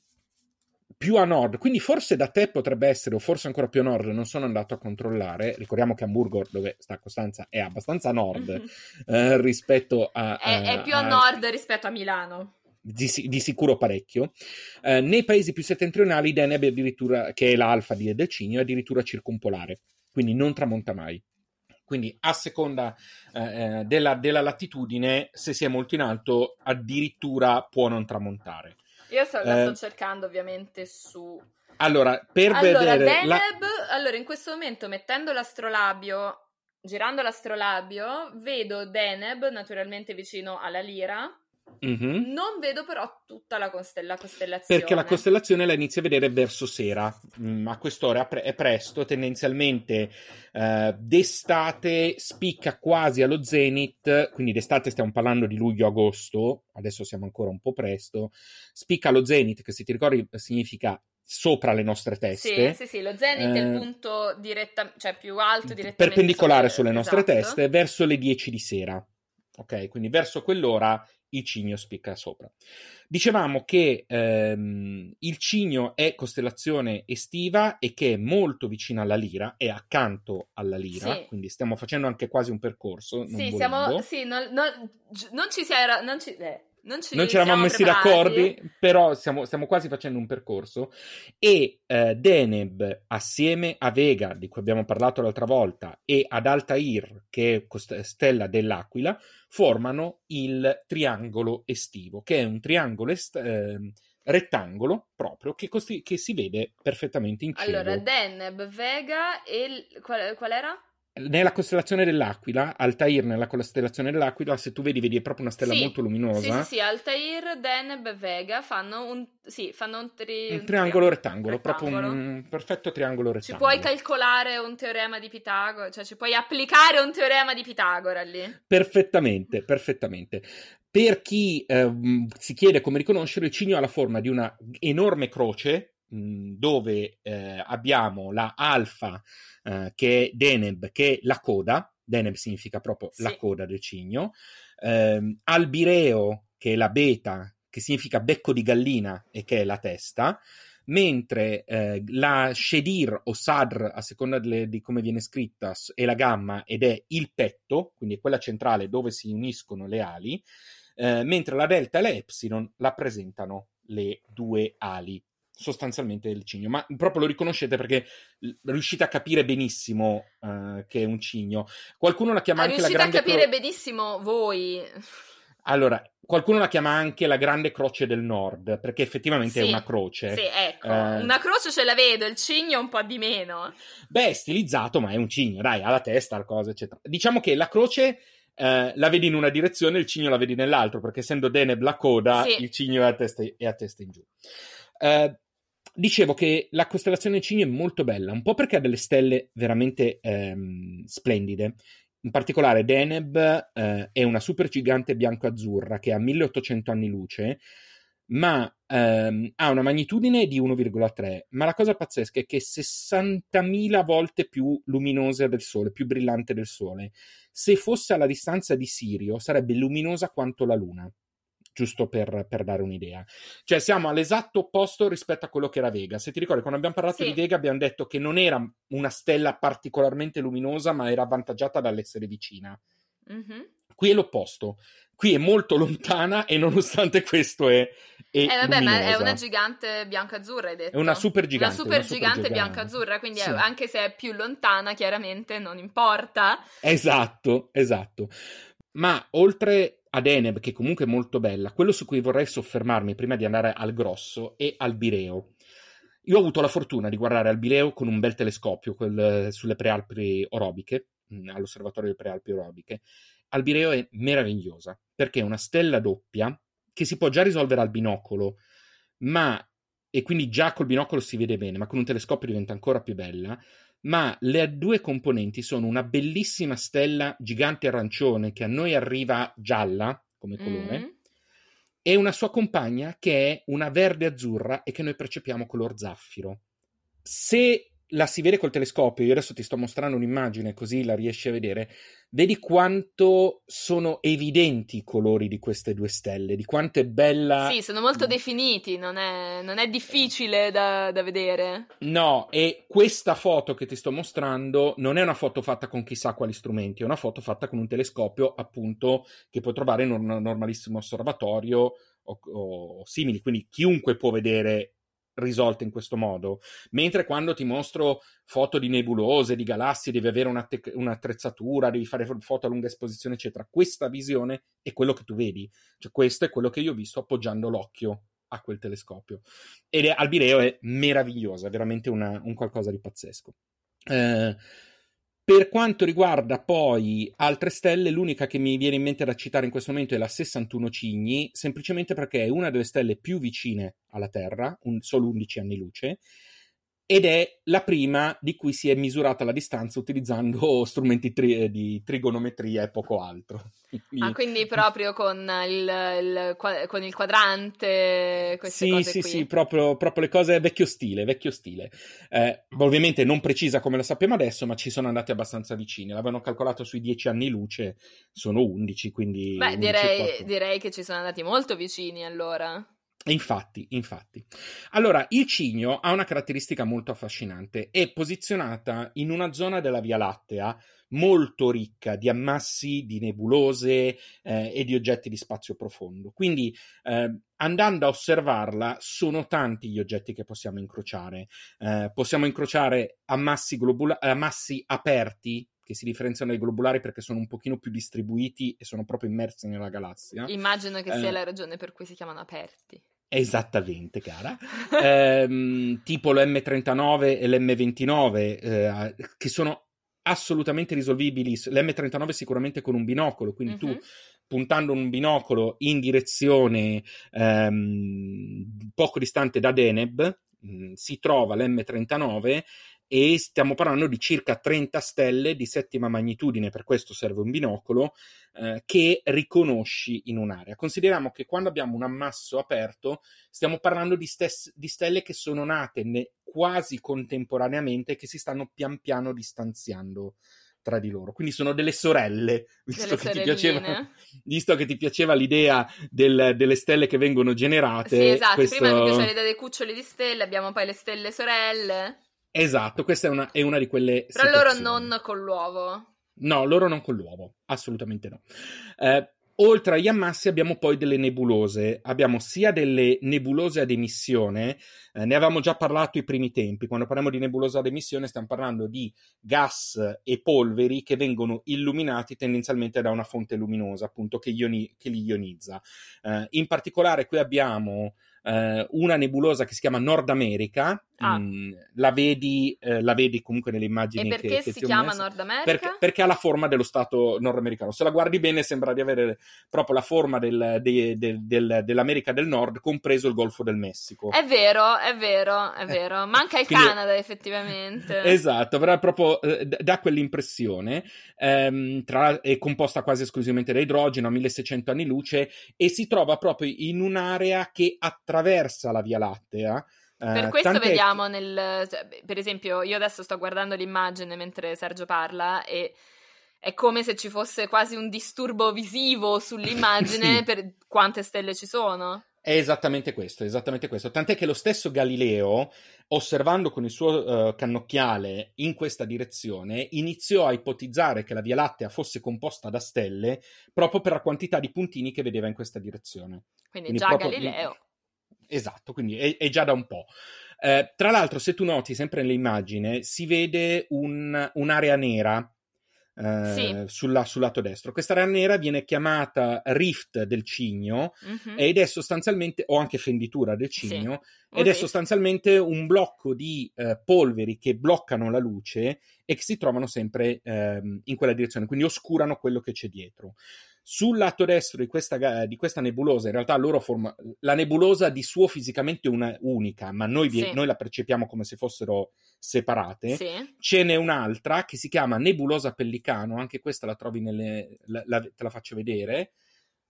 più a nord, quindi forse da te potrebbe essere, o forse ancora più a nord, non sono andato a controllare. Ricordiamo che Hamburgo, dove sta Costanza, è abbastanza a nord mm-hmm. eh, rispetto a, è, a, è, più a, a nord rispetto a Milano. Di, di, sicuro parecchio. Eh, nei paesi più settentrionali, Deneb addirittura, che è l'alfa di Edelcinio, è addirittura circumpolare, quindi non tramonta mai. Quindi a seconda eh, eh, della, della, latitudine, se si è molto in alto, addirittura può non tramontare. Io sto, la sto eh, cercando ovviamente su... Allora, per allora, vedere... Deneb, la... allora, in questo momento, mettendo l'astrolabio, girando l'astrolabio, vedo Deneb naturalmente vicino alla lira, Mm-hmm. Non vedo però tutta la, costella- costellazione. Perché la costellazione la inizio a vedere verso sera, mm, a quest'ora è presto, tendenzialmente eh, d'estate spicca quasi allo zenith, quindi d'estate stiamo parlando di luglio-agosto, adesso siamo ancora un po' presto, spicca allo zenith, che se ti ricordi significa sopra le nostre teste. Sì, sì, sì, lo zenith eh, è il eh, punto diretta, cioè più alto direttamente perpendicolare sulle nostre esatto. teste verso le 10 di sera. Ok, quindi verso quell'ora il cigno spicca sopra. Dicevamo che ehm, il cigno è costellazione estiva e che è molto vicina alla lira, è accanto alla lira, sì. quindi stiamo facendo anche quasi un percorso. sì, siamo, sì non, non, non, ci si era... Non ci, eh non ci, non ci eravamo messi d'accordo, però stiamo, stiamo, quasi facendo un percorso. E eh, Deneb, assieme a Vega, di cui abbiamo parlato l'altra volta, e ad Altair, che è stella dell'Aquila, formano il triangolo estivo, che è un triangolo est- eh, rettangolo proprio che, costi- che, si vede perfettamente in cielo. Allora, Deneb, Vega e qual, qual era? Nella costellazione dell'Aquila, Altair nella costellazione dell'Aquila, se tu vedi, vedi è proprio una stella sì, molto luminosa. Sì, sì, sì, Altair, Deneb e Vega fanno un, sì, fanno un, tri... un triangolo rettangolo, rettangolo, proprio un perfetto triangolo rettangolo. Ci puoi calcolare un teorema di Pitagora, cioè ci puoi applicare un teorema di Pitagora lì. Perfettamente, perfettamente. Per chi eh, si chiede come riconoscere, il cigno ha la forma di una enorme croce dove eh, abbiamo la alfa eh, che è Deneb, che è la coda, Deneb significa proprio sì. la coda del cigno, eh, Albireo, che è la beta, che significa becco di gallina e che è la testa, mentre eh, la Shedir o Sadr, a seconda delle, di come viene scritta, è la gamma ed è il petto, quindi è quella centrale dove si uniscono le ali, eh, mentre la delta e la epsilon rappresentano le due ali sostanzialmente il cigno, ma proprio lo riconoscete perché riuscite a capire benissimo uh, che è un cigno. Qualcuno la chiama ah, anche la grande... Riuscite a capire clo- benissimo voi. Allora, qualcuno la chiama anche la grande croce del nord, perché effettivamente sì, è una croce. Sì, ecco, eh... una croce ce la vedo, il cigno un po' di meno. Beh, è stilizzato, ma è un cigno, dai, ha la testa, la cosa, eccetera. Diciamo che la croce eh, la vedi in una direzione, il cigno la vedi nell'altro, perché essendo Deneb la coda, sì. il cigno è a, testa, è a testa in giù. Eh, dicevo che la costellazione Cigno è molto bella, un po' perché ha delle stelle veramente ehm, splendide. In particolare Deneb eh, è una supergigante bianco-azzurra che ha 1800 anni luce, ma ehm, ha una magnitudine di 1,3. Ma la cosa pazzesca è che è 60.000 volte più luminosa del Sole, più brillante del Sole. Se fosse alla distanza di Sirio, sarebbe luminosa quanto la Luna giusto per, per, dare un'idea. Cioè siamo all'esatto opposto rispetto a quello che era Vega. Se ti ricordi, quando abbiamo parlato sì. di Vega abbiamo detto che non era una stella particolarmente luminosa, ma era avvantaggiata dall'essere vicina. Mm-hmm. Qui è l'opposto. Qui è molto lontana e nonostante questo è, è eh vabbè, luminosa. ma è una gigante bianca-azzurra, hai detto. È una super gigante. Una super, una super gigante, bianca-azzurra, quindi sì. anche se è più lontana, chiaramente non importa. Esatto, esatto. Ma oltre ad Eneb, che comunque è molto bella, quello su cui vorrei soffermarmi prima di andare al grosso è Albireo. Io ho avuto la fortuna di guardare Albireo con un bel telescopio quel, sulle prealpi orobiche, mm, all'osservatorio delle prealpi orobiche. Albireo è meravigliosa perché è una stella doppia che si può già risolvere al binocolo, ma e quindi già col binocolo si vede bene, ma con un telescopio diventa ancora più bella ma le due componenti sono una bellissima stella gigante arancione che a noi arriva gialla come colore mm. e una sua compagna che è una verde azzurra e che noi percepiamo color zaffiro. Se la si vede col telescopio, io adesso ti sto mostrando un'immagine così la riesci a vedere, vedi quanto sono evidenti i colori di queste due stelle, di quanto è bella. Sì, sono molto definiti, non è, non è difficile da, da, vedere. No, e questa foto che ti sto mostrando non è una foto fatta con chissà quali strumenti, è una foto fatta con un telescopio, appunto, che puoi trovare in un normalissimo osservatorio o, o simili, quindi chiunque può vedere risolte in questo modo. Mentre quando ti mostro foto di nebulose, di galassie, devi avere una te- un'attrezzatura, devi fare foto a lunga esposizione, eccetera. Questa visione è quello che tu vedi. Cioè, questo è quello che io ho visto appoggiando l'occhio a quel telescopio. Ed è, Albireo è meravigliosa, è veramente una, un qualcosa di pazzesco. Eh, per quanto riguarda poi altre stelle, l'unica che mi viene in mente da citare in questo momento è la 61 Cigni, semplicemente perché è una delle stelle più vicine alla Terra, un, solo 11 anni luce, ed è la prima di cui si è misurata la distanza utilizzando strumenti tri- di trigonometria e poco altro. Ah, quindi proprio con il, il, con il quadrante, queste sì, cose sì, qui. Sì, proprio, proprio le cose vecchio stile, vecchio stile. Eh, ovviamente non precisa come lo sappiamo adesso, ma ci sono andati abbastanza vicini. L'avevano calcolato sui 10 anni luce, sono 11, quindi... Beh, direi, direi che ci sono andati molto vicini allora. Infatti, infatti. Allora, il cigno ha una caratteristica molto affascinante, è posizionata in una zona della Via Lattea molto ricca di ammassi, di nebulose eh, e di oggetti di spazio profondo. Quindi, eh, andando a osservarla, sono tanti gli oggetti che possiamo incrociare. Eh, possiamo incrociare ammassi, globula- ammassi aperti che si differenziano dai globulari perché sono un pochino più distribuiti e sono proprio immersi nella galassia. Immagino che sia eh, la ragione per cui si chiamano aperti. Esattamente, cara. ehm, tipo l'M39 e l'M29, eh, che sono assolutamente risolvibili. L'M39 sicuramente con un binocolo, quindi uh-huh. tu mhm. puntando un binocolo in direzione ehm, poco distante da Deneb, mm, si trova l'M39 e stiamo parlando di circa 30 stelle di settima magnitudine, per questo serve un binocolo, eh, che riconosci in un'area. Consideriamo che quando abbiamo un ammasso aperto stiamo parlando di, stes- di stelle che sono nate ne- quasi contemporaneamente e che si stanno pian piano distanziando tra di loro. Quindi sono delle sorelle, visto, che, ti piaceva, visto che ti piaceva l'idea del, delle stelle che vengono generate. Sì, esatto, questo... prima mi piaceva l'idea dei cuccioli di stelle, abbiamo poi le stelle sorelle. Esatto, questa è una, è una di quelle. Però loro non con l'uovo. No, loro non con l'uovo, assolutamente no. Eh, Oltre agli ammassi abbiamo poi delle nebulose, abbiamo sia delle nebulose ad emissione, eh, ne avevamo già parlato i primi tempi, quando parliamo di nebulosa ad emissione stiamo parlando di gas e polveri che vengono illuminati tendenzialmente da una fonte luminosa, appunto, che, ioni- che li ionizza. Eh, in particolare qui abbiamo eh, una nebulosa che si chiama Nord America, ah. mh, mm, la, vedi, eh, la, vedi, comunque nelle immagini. E perché che, si chiama Nord America? Perché, perché, ha la forma dello Stato nordamericano. Se la guardi bene sembra di avere proprio la forma del, de, de, del, dell'America del Nord, compreso il Golfo del Messico. È vero, è vero, è eh, vero. Manca il Quindi, Canada effettivamente. Esatto, però proprio eh, dà quell'impressione. Ehm, tra, è composta quasi esclusivamente da idrogeno a 1600 anni luce e si trova proprio in un'area che attraversa attraversa la Via Lattea. Per eh, questo vediamo nel... Cioè, per esempio, io adesso sto guardando l'immagine mentre Sergio parla e è come se ci fosse quasi un disturbo visivo sull'immagine sì. per quante stelle ci sono. È esattamente questo, è esattamente questo. Tant'è che lo stesso Galileo, osservando con il suo uh, cannocchiale in questa direzione, iniziò a ipotizzare che la Via Lattea fosse composta da stelle proprio per la quantità di puntini che vedeva in questa direzione. Quindi, Quindi già Galileo. Esatto, quindi è, è già da un po'. Eh, tra l'altro, se tu noti sempre nell'immagine, si vede un, un'area nera eh, sì. sulla, sul lato destro. Questa area nera viene chiamata rift del cigno mm-hmm. ed è sostanzialmente, o anche fenditura del cigno, sì. ed è sostanzialmente un blocco di eh, polveri che bloccano la luce e che si trovano sempre eh, in quella direzione, quindi oscurano quello che c'è dietro. Sul lato destro di questa, di questa nebulosa, in realtà loro forma, la nebulosa di suo fisicamente una unica, ma noi, sì. noi la percepiamo come se fossero separate. Sì. Ce n'è un'altra che si chiama nebulosa pellicano, anche questa la trovi nelle. La, la, te la faccio vedere.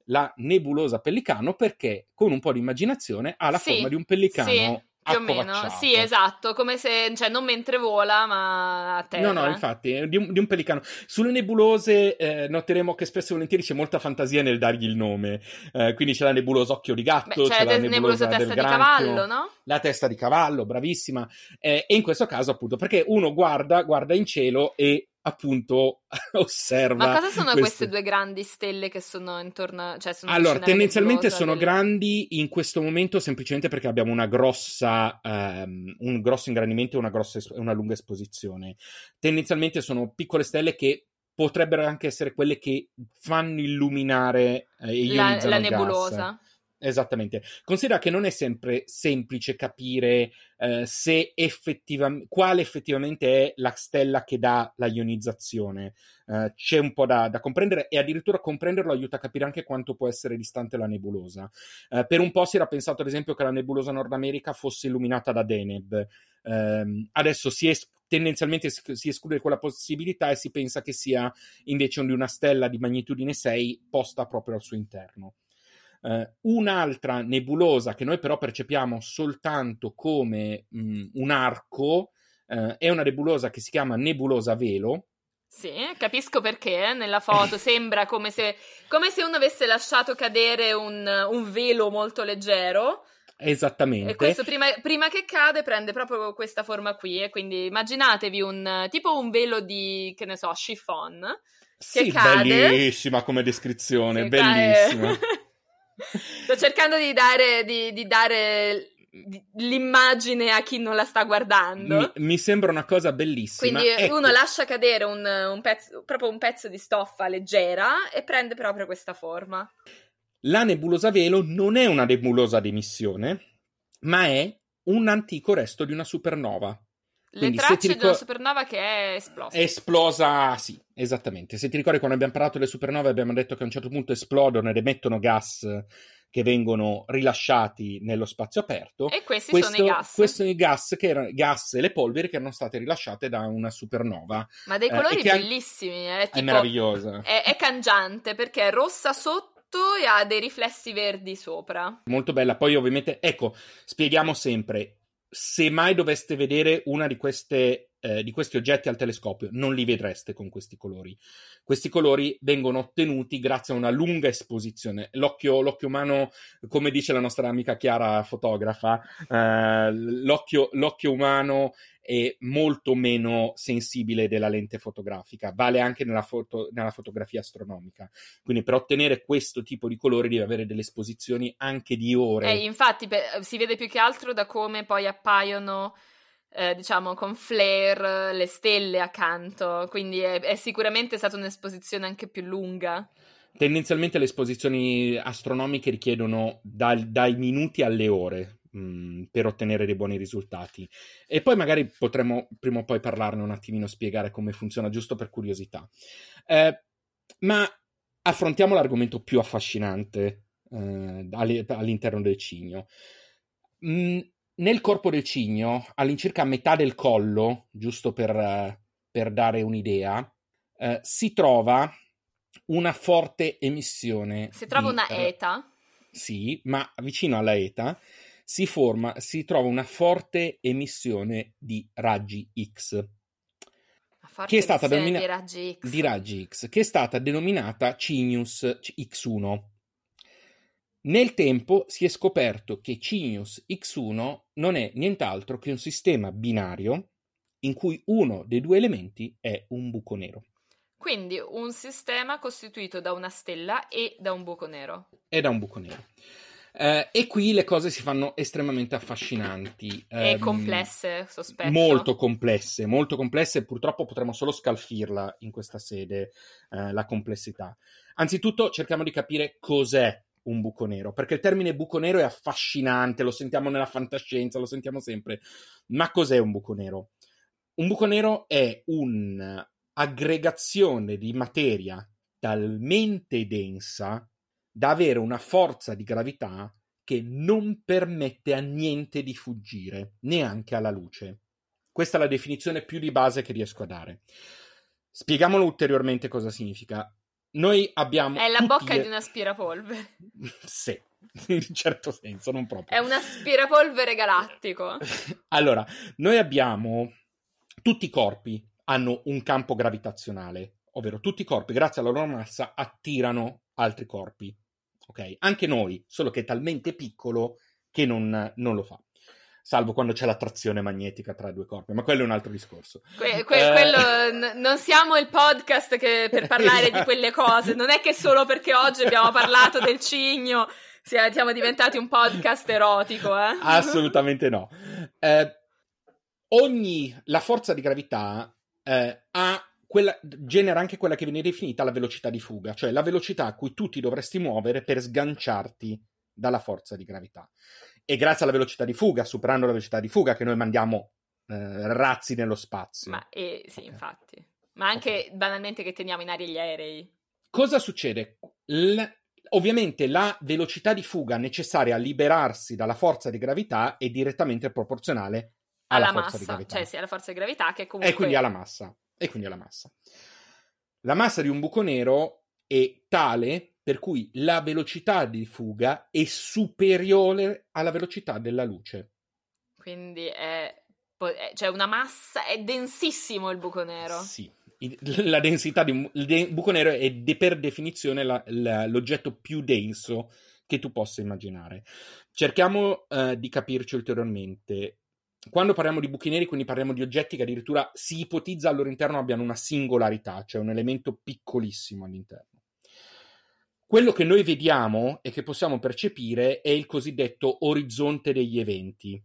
La nebulosa pellicano perché con un po' di immaginazione ha la sì. forma di un pellicano più o meno, sì, esatto, come se, cioè, non mentre vola, ma a terra. No, no, infatti, di un, di un pelicano. Sulle nebulose eh, noteremo che spesso e volentieri c'è molta fantasia nel dargli il nome. Eh, quindi c'è la nebulosa occhio di gatto, Beh, c'è, c'è la nebulosa, nebulosa testa di cavallo, no? La testa di cavallo, bravissima. Eh, e in questo caso, appunto, perché uno guarda, guarda in cielo e appunto osserva. Ma cosa sono queste, queste due grandi stelle che sono intorno? Cioè sono allora, tendenzialmente sono del... grandi in questo momento semplicemente perché abbiamo una grossa, um, un grosso ingrandimento e una, grossa, una lunga esposizione. Tendenzialmente sono piccole stelle che potrebbero anche essere quelle che fanno illuminare eh, la, la nebulosa. Gas. Esattamente. Considera che non è sempre semplice capire eh, se effettivamente quale effettivamente è la stella che dà la ionizzazione. Eh, c'è un po' da, da, comprendere e addirittura comprenderlo aiuta a capire anche quanto può essere distante la nebulosa. Eh, per un po' si era pensato, ad esempio, che la nebulosa Nord America fosse illuminata da Deneb. Ehm, adesso si es- tendenzialmente si esclude quella possibilità e si pensa che sia invece di una stella di magnitudine 6 posta proprio al suo interno. Uh, un'altra nebulosa che noi però percepiamo soltanto come mh, un arco uh, è una nebulosa che si chiama nebulosa velo. Sì, capisco perché eh, nella foto sembra come se, come se, uno avesse lasciato cadere un, un velo molto leggero. Esattamente. E questo prima, prima, che cade prende proprio questa forma qui e quindi immaginatevi un tipo un velo di, che ne so, chiffon. Che sì, cade. bellissima come descrizione, sì, bellissima. Sto cercando di dare, di, di dare l'immagine a chi non la sta guardando. Mi, mi sembra una cosa bellissima. Quindi ecco. uno lascia cadere un, un pezzo, proprio un pezzo di stoffa leggera e prende proprio questa forma. La nebulosa velo non è una nebulosa di emissione, ma è un antico resto di una supernova. Le tracce ricor- una supernova che è esplosa. È esplosa, sì, esattamente. Se ti ricordi quando abbiamo parlato delle supernove abbiamo detto che a un certo punto esplodono ed emettono gas che vengono rilasciati nello spazio aperto. E questi Questo, sono i gas. Questi sono i gas, che erano, gas e le polveri che erano state rilasciate da una supernova. Ma dei colori eh, bellissimi. È, tipo, è meravigliosa. È, è cangiante perché è rossa sotto e ha dei riflessi verdi sopra. Molto bella. Poi ovviamente, ecco, spieghiamo sempre, se mai doveste vedere una di, queste, eh, di questi oggetti al telescopio, non li vedreste con questi colori. Questi colori vengono ottenuti grazie a una lunga esposizione. L'occhio, l'occhio umano, come dice la nostra amica Chiara fotografa, eh, l'occhio, l'occhio umano è molto meno sensibile della lente fotografica, vale anche nella, foto, nella fotografia astronomica. Quindi per ottenere questo tipo di colori devi avere delle esposizioni anche di ore. Eh, infatti per, si vede più che altro da come poi appaiono eh, diciamo, con flare, le stelle accanto, quindi è, è sicuramente stata un'esposizione anche più lunga. Tendenzialmente le esposizioni astronomiche richiedono dal, dai minuti alle ore mh, per ottenere dei buoni risultati. E poi magari potremo prima o poi parlarne un attimino, spiegare come funziona, giusto per curiosità. Eh, ma affrontiamo l'argomento più affascinante eh, all'interno del cigno. Mm, nel corpo del cigno, all'incirca a metà del collo, giusto per, per dare un'idea, eh, si trova una forte emissione. Si trova di, una eta? Sì, ma vicino alla eta si forma, si trova una forte emissione di raggi X. Che è stata denominata di raggi X. Di raggi X, che è stata denominata Cinius X1. Nel tempo si è scoperto che Cinius X1 non è nient'altro che un sistema binario in cui uno dei due elementi è un buco nero. Quindi un sistema costituito da una stella e da un buco nero. E da un buco nero. Eh, e qui le cose si fanno estremamente affascinanti. E um, complesse, sospetto. Molto complesse, molto complesse. Purtroppo potremo solo scalfirla in questa sede, eh, la complessità. Anzitutto cerchiamo di capire cos'è un buco nero, perché il termine buco nero è affascinante, lo sentiamo nella fantascienza, lo sentiamo sempre. Ma cos'è un buco nero? Un buco nero è un'aggregazione di materia talmente densa da avere una forza di gravità che non permette a niente di fuggire, neanche alla luce. Questa è la definizione più di base che riesco a dare. Spieghiamolo ulteriormente cosa significa. Noi abbiamo. È la bocca le... di un aspirapolvere. sì, in un certo senso, non proprio. È un aspirapolvere galattico. allora, noi abbiamo. Tutti i corpi hanno un campo gravitazionale, ovvero tutti i corpi, grazie alla loro massa, attirano altri corpi. Ok? Anche noi, solo che è talmente piccolo che non, non lo fa salvo quando c'è l'attrazione magnetica tra i due corpi, ma quello è un altro discorso. Que- que- eh... quello, n- non siamo il podcast che, per parlare esatto. di quelle cose, non è che solo perché oggi abbiamo parlato del cigno siamo diventati un podcast erotico, eh? Assolutamente no. Eh, ogni, la forza di gravità eh, ha quella, genera anche quella che viene definita la velocità di fuga, cioè la velocità a cui tu ti dovresti muovere per sganciarti dalla forza di gravità è grazie alla velocità di fuga, superando la velocità di fuga, che noi mandiamo eh, razzi nello spazio. Ma eh, sì, okay. infatti. Ma anche okay. banalmente che teniamo in aria gli aerei. Cosa succede? L- ovviamente la velocità di fuga necessaria a liberarsi dalla forza di gravità è direttamente proporzionale alla, alla forza massa, di gravità. Cioè, sì, alla forza di gravità che comunque... E quindi alla massa. E quindi alla massa. La massa di un buco nero è tale per cui la velocità di fuga è superiore alla velocità della luce. Quindi è, cioè una massa, è densissimo il buco nero. Sì, la densità di un buco nero è de, per definizione la, la, l'oggetto più denso che tu possa immaginare. Cerchiamo uh, di capirci ulteriormente. Quando parliamo di buchi neri, quindi parliamo di oggetti che addirittura si ipotizza al loro interno abbiano una singolarità, cioè un elemento piccolissimo all'interno. Quello che noi vediamo e che possiamo percepire è il cosiddetto orizzonte degli eventi.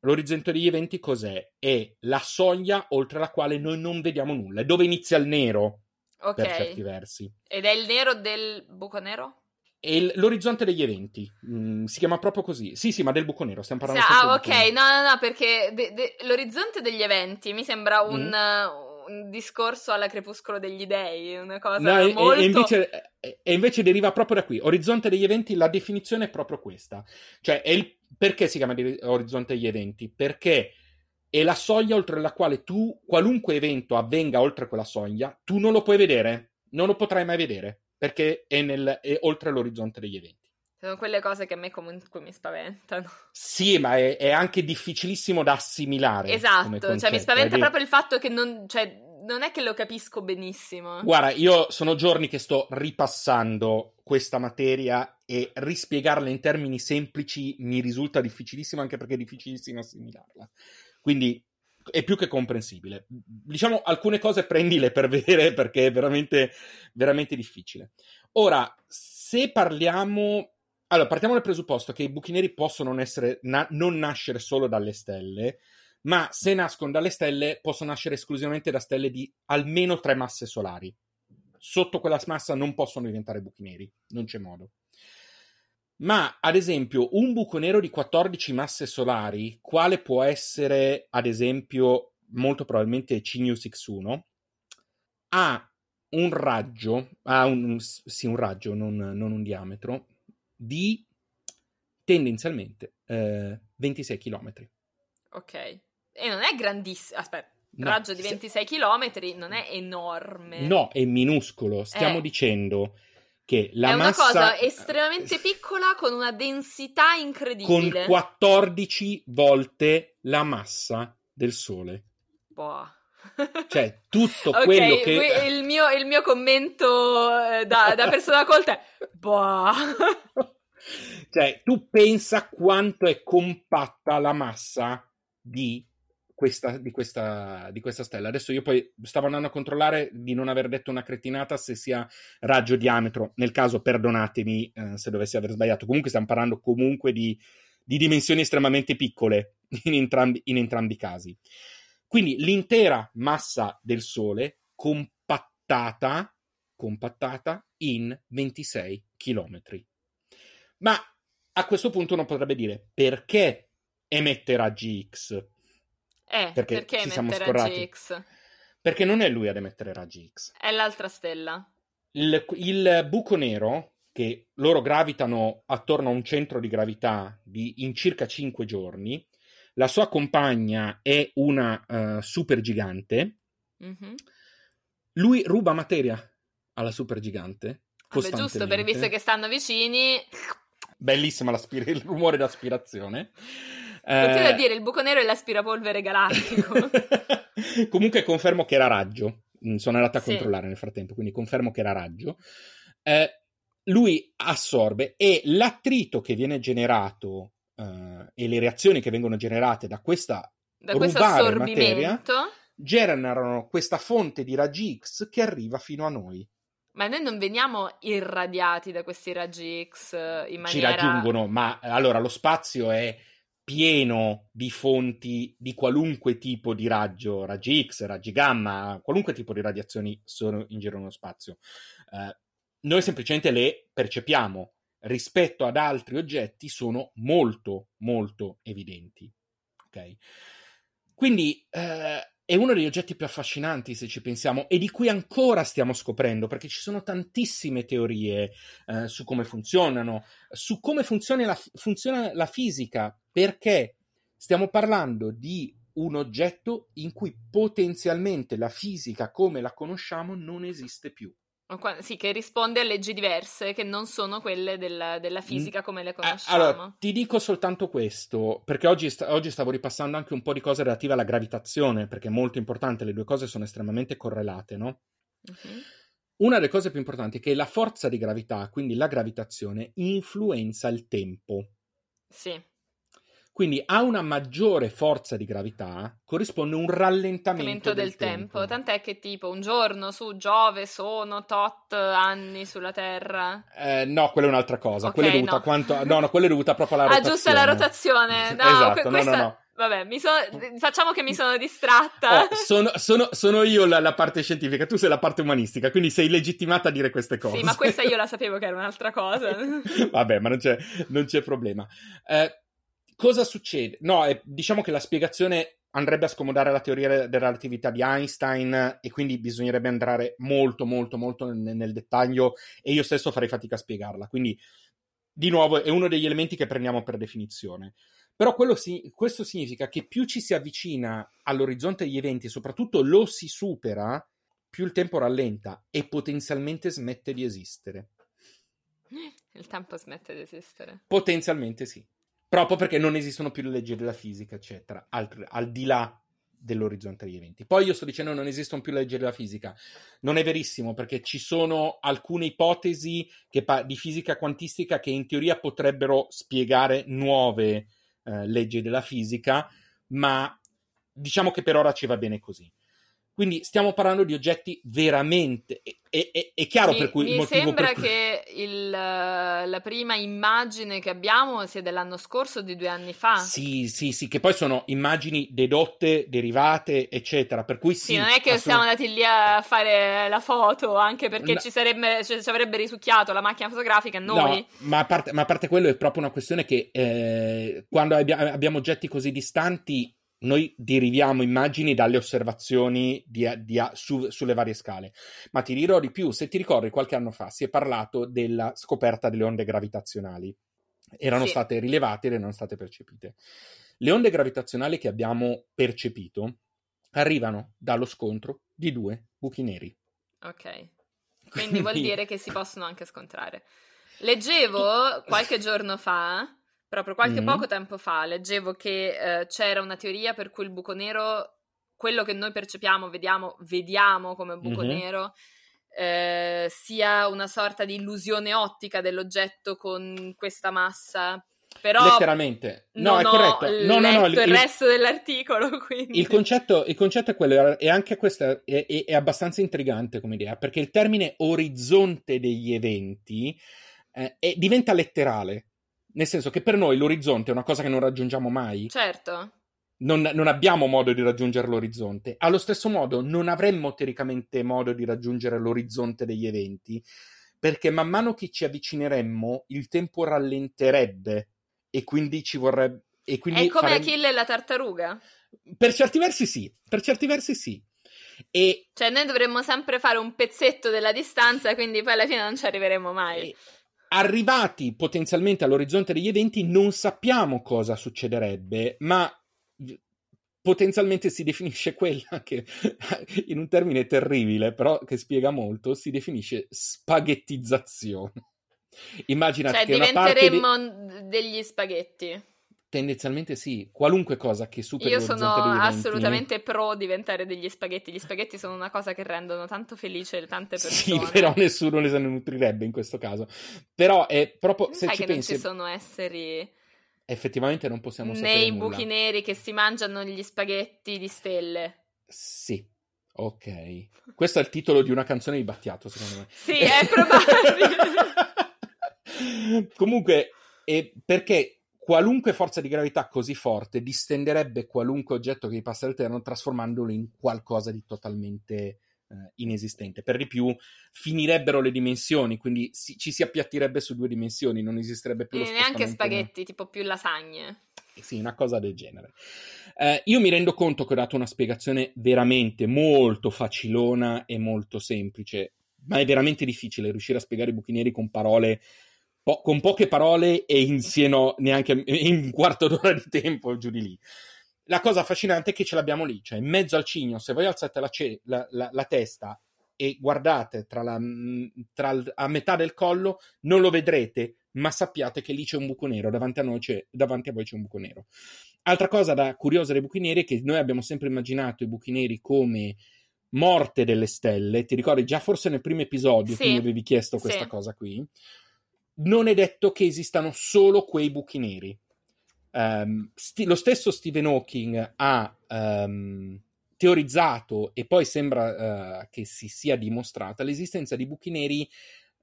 L'orizzonte degli eventi cos'è? È la soglia oltre la quale noi non vediamo nulla, è dove inizia il nero okay. per certi versi. Ed è il nero del buco nero? È l'orizzonte degli eventi, mm, si chiama proprio così. Sì, sì, ma del buco nero, stiamo parlando sì, Ah, ok, no, no, no, perché de- de- l'orizzonte degli eventi mi sembra un, mm un discorso alla crepuscolo degli dei, una cosa no, molto... E, invece, e, invece, deriva proprio da qui. Orizzonte degli eventi, la definizione è proprio questa. Cioè, il, perché si chiama orizzonte degli eventi? Perché è la soglia oltre la quale tu, qualunque evento avvenga oltre quella soglia, tu non lo puoi vedere, non lo potrai mai vedere, perché è, nel, è oltre l'orizzonte degli eventi. Sono quelle cose che a me comunque mi spaventano. Sì, ma è, è anche difficilissimo da assimilare. Esatto, cioè mi spaventa proprio il fatto che non, cioè, non è che lo capisco benissimo. Guarda, io sono giorni che sto ripassando questa materia e rispiegarla in termini semplici mi risulta difficilissimo anche perché è difficilissimo assimilarla. Quindi è più che comprensibile. Diciamo alcune cose prendile per vedere perché è veramente, veramente difficile. Ora, se parliamo allora, partiamo dal presupposto che i buchi neri possono essere, na- non nascere solo dalle stelle, ma se nascono dalle stelle possono nascere esclusivamente da stelle di almeno tre masse solari. Sotto quella massa non possono diventare buchi neri, non c'è modo. Ma, ad esempio, un buco nero di 14 masse solari, quale può essere, ad esempio, molto probabilmente Cygnus X1, ha un raggio, ha un, sì, un raggio, non, non un diametro, di tendenzialmente eh, 26 km. Ok. E non è grandissimo. Aspetta, no, raggio di 26 km non è enorme. No, è minuscolo. Stiamo eh. dicendo che la è una cosa estremamente piccola con una densità incredibile. Con 14 volte la massa del Sole. Boh. Cioè, tutto okay, quello che... Il mio, il mio commento eh, da, da persona colta è... Boh. cioè, tu pensa quanto è compatta la massa di questa, di, questa, di questa stella. Adesso io poi stavo andando a controllare di non aver detto una cretinata se sia raggio diametro. Nel caso, perdonatemi eh, se dovessi aver sbagliato. Comunque stiamo parlando comunque di, di dimensioni estremamente piccole in entrambi, in entrambi i casi. Quindi l'intera massa del Sole compattata, compattata in 26 km. Ma a questo punto uno potrebbe dire perché emette raggi X? Eh, perché, perché emette raggi X? Perché non è lui ad emettere raggi X. È l'altra stella. Il, il buco nero, che loro gravitano attorno a un centro di gravità di, in circa 5 giorni, la sua compagna è una uh, supergigante. Mm-hmm. Lui ruba materia alla supergigante. Vabbè, giusto, per visto che stanno vicini. Bellissima il rumore d'aspirazione. Continua eh... a dire il buco nero è l'aspirapolvere galattico. Comunque confermo che era raggio. Mm, sono andata a sì. controllare nel frattempo, quindi confermo che era raggio. Eh, lui assorbe e l'attrito che viene generato uh, e le reazioni che vengono generate da questa da rubare materia generano questa fonte di raggi X che arriva fino a noi. Ma noi non veniamo irradiati da questi raggi X eh, in maniera... Ci raggiungono, ma allora lo spazio è pieno di fonti di qualunque tipo di raggio, raggi X, raggi gamma, qualunque tipo di radiazioni sono in giro nello spazio. Uh, noi semplicemente le percepiamo, rispetto ad altri oggetti sono molto, molto evidenti. Ok? Quindi eh, è uno degli oggetti più affascinanti se ci pensiamo e di cui ancora stiamo scoprendo perché ci sono tantissime teorie eh, su come funzionano, su come funziona la, funziona la fisica, perché stiamo parlando di un oggetto in cui potenzialmente la fisica come la conosciamo non esiste più. Sì, che risponde a leggi diverse che non sono quelle della, della fisica come le conosciamo. Allora, ti dico soltanto questo, perché oggi, oggi, stavo ripassando anche un po' di cose relative alla gravitazione, perché è molto importante, le due cose sono estremamente correlate, no? Uh-huh. Una delle cose più importanti è che la forza di gravità, quindi la gravitazione, influenza il tempo. Sì. Quindi a una maggiore forza di gravità corrisponde un rallentamento del, del tempo. tempo. Tant'è che tipo un giorno su Giove sono tot anni sulla Terra. Eh, no, quella è un'altra cosa. Okay, quella, è dovuta no. Quanto... no, no, quella è dovuta proprio alla rotazione. Ah, giusto, la rotazione. No, esatto, questa... no, no, no. Vabbè, mi sono... facciamo che mi sono distratta. Oh, sono, sono, sono, io la, la, parte scientifica, tu sei la parte umanistica, quindi sei legittimata a dire queste cose. Sì, ma questa io la sapevo che era un'altra cosa. Vabbè, ma non c'è, non c'è problema. Eh, Cosa succede? No, eh, diciamo che la spiegazione andrebbe a scomodare la teoria della relatività di Einstein e quindi bisognerebbe andare molto, molto, molto nel, nel dettaglio e io stesso farei fatica a spiegarla. Quindi, di nuovo, è uno degli elementi che prendiamo per definizione. Però si, questo significa che più ci si avvicina all'orizzonte degli eventi e soprattutto lo si supera, più il tempo rallenta e potenzialmente smette di esistere. Il tempo smette di esistere? Potenzialmente sì proprio perché non esistono più le leggi della fisica, eccetera, al, al di là dell'orizzonte degli eventi. Poi io sto dicendo che non esistono più le leggi della fisica. Non è verissimo perché ci sono alcune ipotesi pa- di fisica quantistica che in teoria potrebbero spiegare nuove eh, leggi della fisica, ma diciamo che per ora ci va bene così. Quindi stiamo parlando di oggetti veramente. È, è, è chiaro mi, per cui mi sembra cui... che il, la prima immagine che abbiamo sia dell'anno scorso, di due anni fa. Sì, sì, sì, che poi sono immagini dedotte, derivate, eccetera. Per cui sì. Sì, non è che assolut- siamo andati lì a fare la foto, anche perché No. ci, sarebbe, ci, ci avrebbe risucchiato la macchina fotografica noi. No, ma a, parte, ma a parte quello è proprio una questione che eh, quando abbia- abbiamo oggetti così distanti, noi deriviamo immagini dalle osservazioni di- di- su- sulle varie scale. Ma ti dirò di più, se ti ricordi qualche anno fa si è parlato della scoperta delle onde gravitazionali. Erano Sì. state rilevate ed erano state percepite. Le onde gravitazionali che abbiamo percepito arrivano dallo scontro di due buchi neri. Ok. Quindi vuol dire che si possono anche scontrare. Leggevo qualche giorno fa, proprio qualche Mm. poco tempo fa, leggevo che eh, c'era una teoria per cui il buco nero, quello che noi percepiamo, vediamo, vediamo come buco Mhm. nero, eh, sia una sorta di illusione ottica dell'oggetto con questa massa. Però Letteralmente. No, è corretto. No, no, no. letto il, resto dell'articolo, quindi... il concetto, il concetto è quello, e anche questo è, è- è abbastanza intrigante come idea, perché il termine orizzonte degli eventi eh, è- diventa letterale, nel senso che per noi l'orizzonte è una cosa che non raggiungiamo mai, Certo. non, non abbiamo modo di raggiungere l'orizzonte. Allo stesso modo, non avremmo teoricamente modo di raggiungere l'orizzonte degli eventi, perché man mano che ci avvicineremmo, il tempo rallenterebbe e quindi ci vorrebbe. E quindi È come faremmo- Achille e la tartaruga. Per certi versi sì, per certi versi sì. E, Cioè, noi dovremmo sempre fare un pezzetto della distanza, quindi poi alla fine non ci arriveremo mai. e arrivati potenzialmente all'orizzonte degli eventi, non sappiamo cosa succederebbe, ma potenzialmente si definisce quella che, in un termine terribile, però che spiega molto, si definisce spaghettizzazione. Immaginate Cioè, che parte di... diventeremmo degli spaghetti. Tendenzialmente sì, qualunque cosa che superi Io sono assolutamente pro diventare degli spaghetti. Gli spaghetti sono una cosa che rendono tanto felice tante persone. Sì, però nessuno ne se ne nutrirebbe in questo caso. Però è proprio, se Sai ci che pensi, non ci sono esseri effettivamente non possiamo sapere nei nulla. buchi neri che si mangiano gli spaghetti di stelle. Sì, ok. Questo è il titolo di una canzone di Battiato, secondo me. Sì, è probabile. Comunque, eh, perché qualunque forza di gravità così forte distenderebbe qualunque oggetto che gli passa all'interno, trasformandolo in qualcosa di totalmente eh, inesistente. Per di più, finirebbero le dimensioni, quindi si- ci si appiattirebbe su due dimensioni, non esisterebbe più lo E neanche spostamento- spaghetti, tipo più lasagne. Sì, una cosa del genere. Eh, io mi rendo conto che ho dato una spiegazione veramente molto facilona e molto semplice, ma è veramente difficile riuscire a spiegare i buchi neri con parole, po- con poche parole e insieme neanche in un quarto d'ora di tempo giù di lì. La cosa affascinante è che ce l'abbiamo lì, cioè in mezzo al cigno, se voi alzate la, ce- la- la- la testa e guardate tra la- tra il- a metà del collo, non lo vedrete, ma sappiate che lì c'è un buco nero, davanti a, noi c'è, davanti a voi c'è un buco nero. Altra cosa da curiosa dei buchi neri è che noi abbiamo sempre immaginato i buchi neri come morte delle stelle, ti ricordi già forse nel primo episodio Sì. tu mi avevi chiesto questa Sì. cosa qui, non è detto che esistano solo quei buchi neri. Ehm, sti- lo stesso Stephen Hawking ha ehm, teorizzato e poi sembra eh, che si sia dimostrata l'esistenza di buchi neri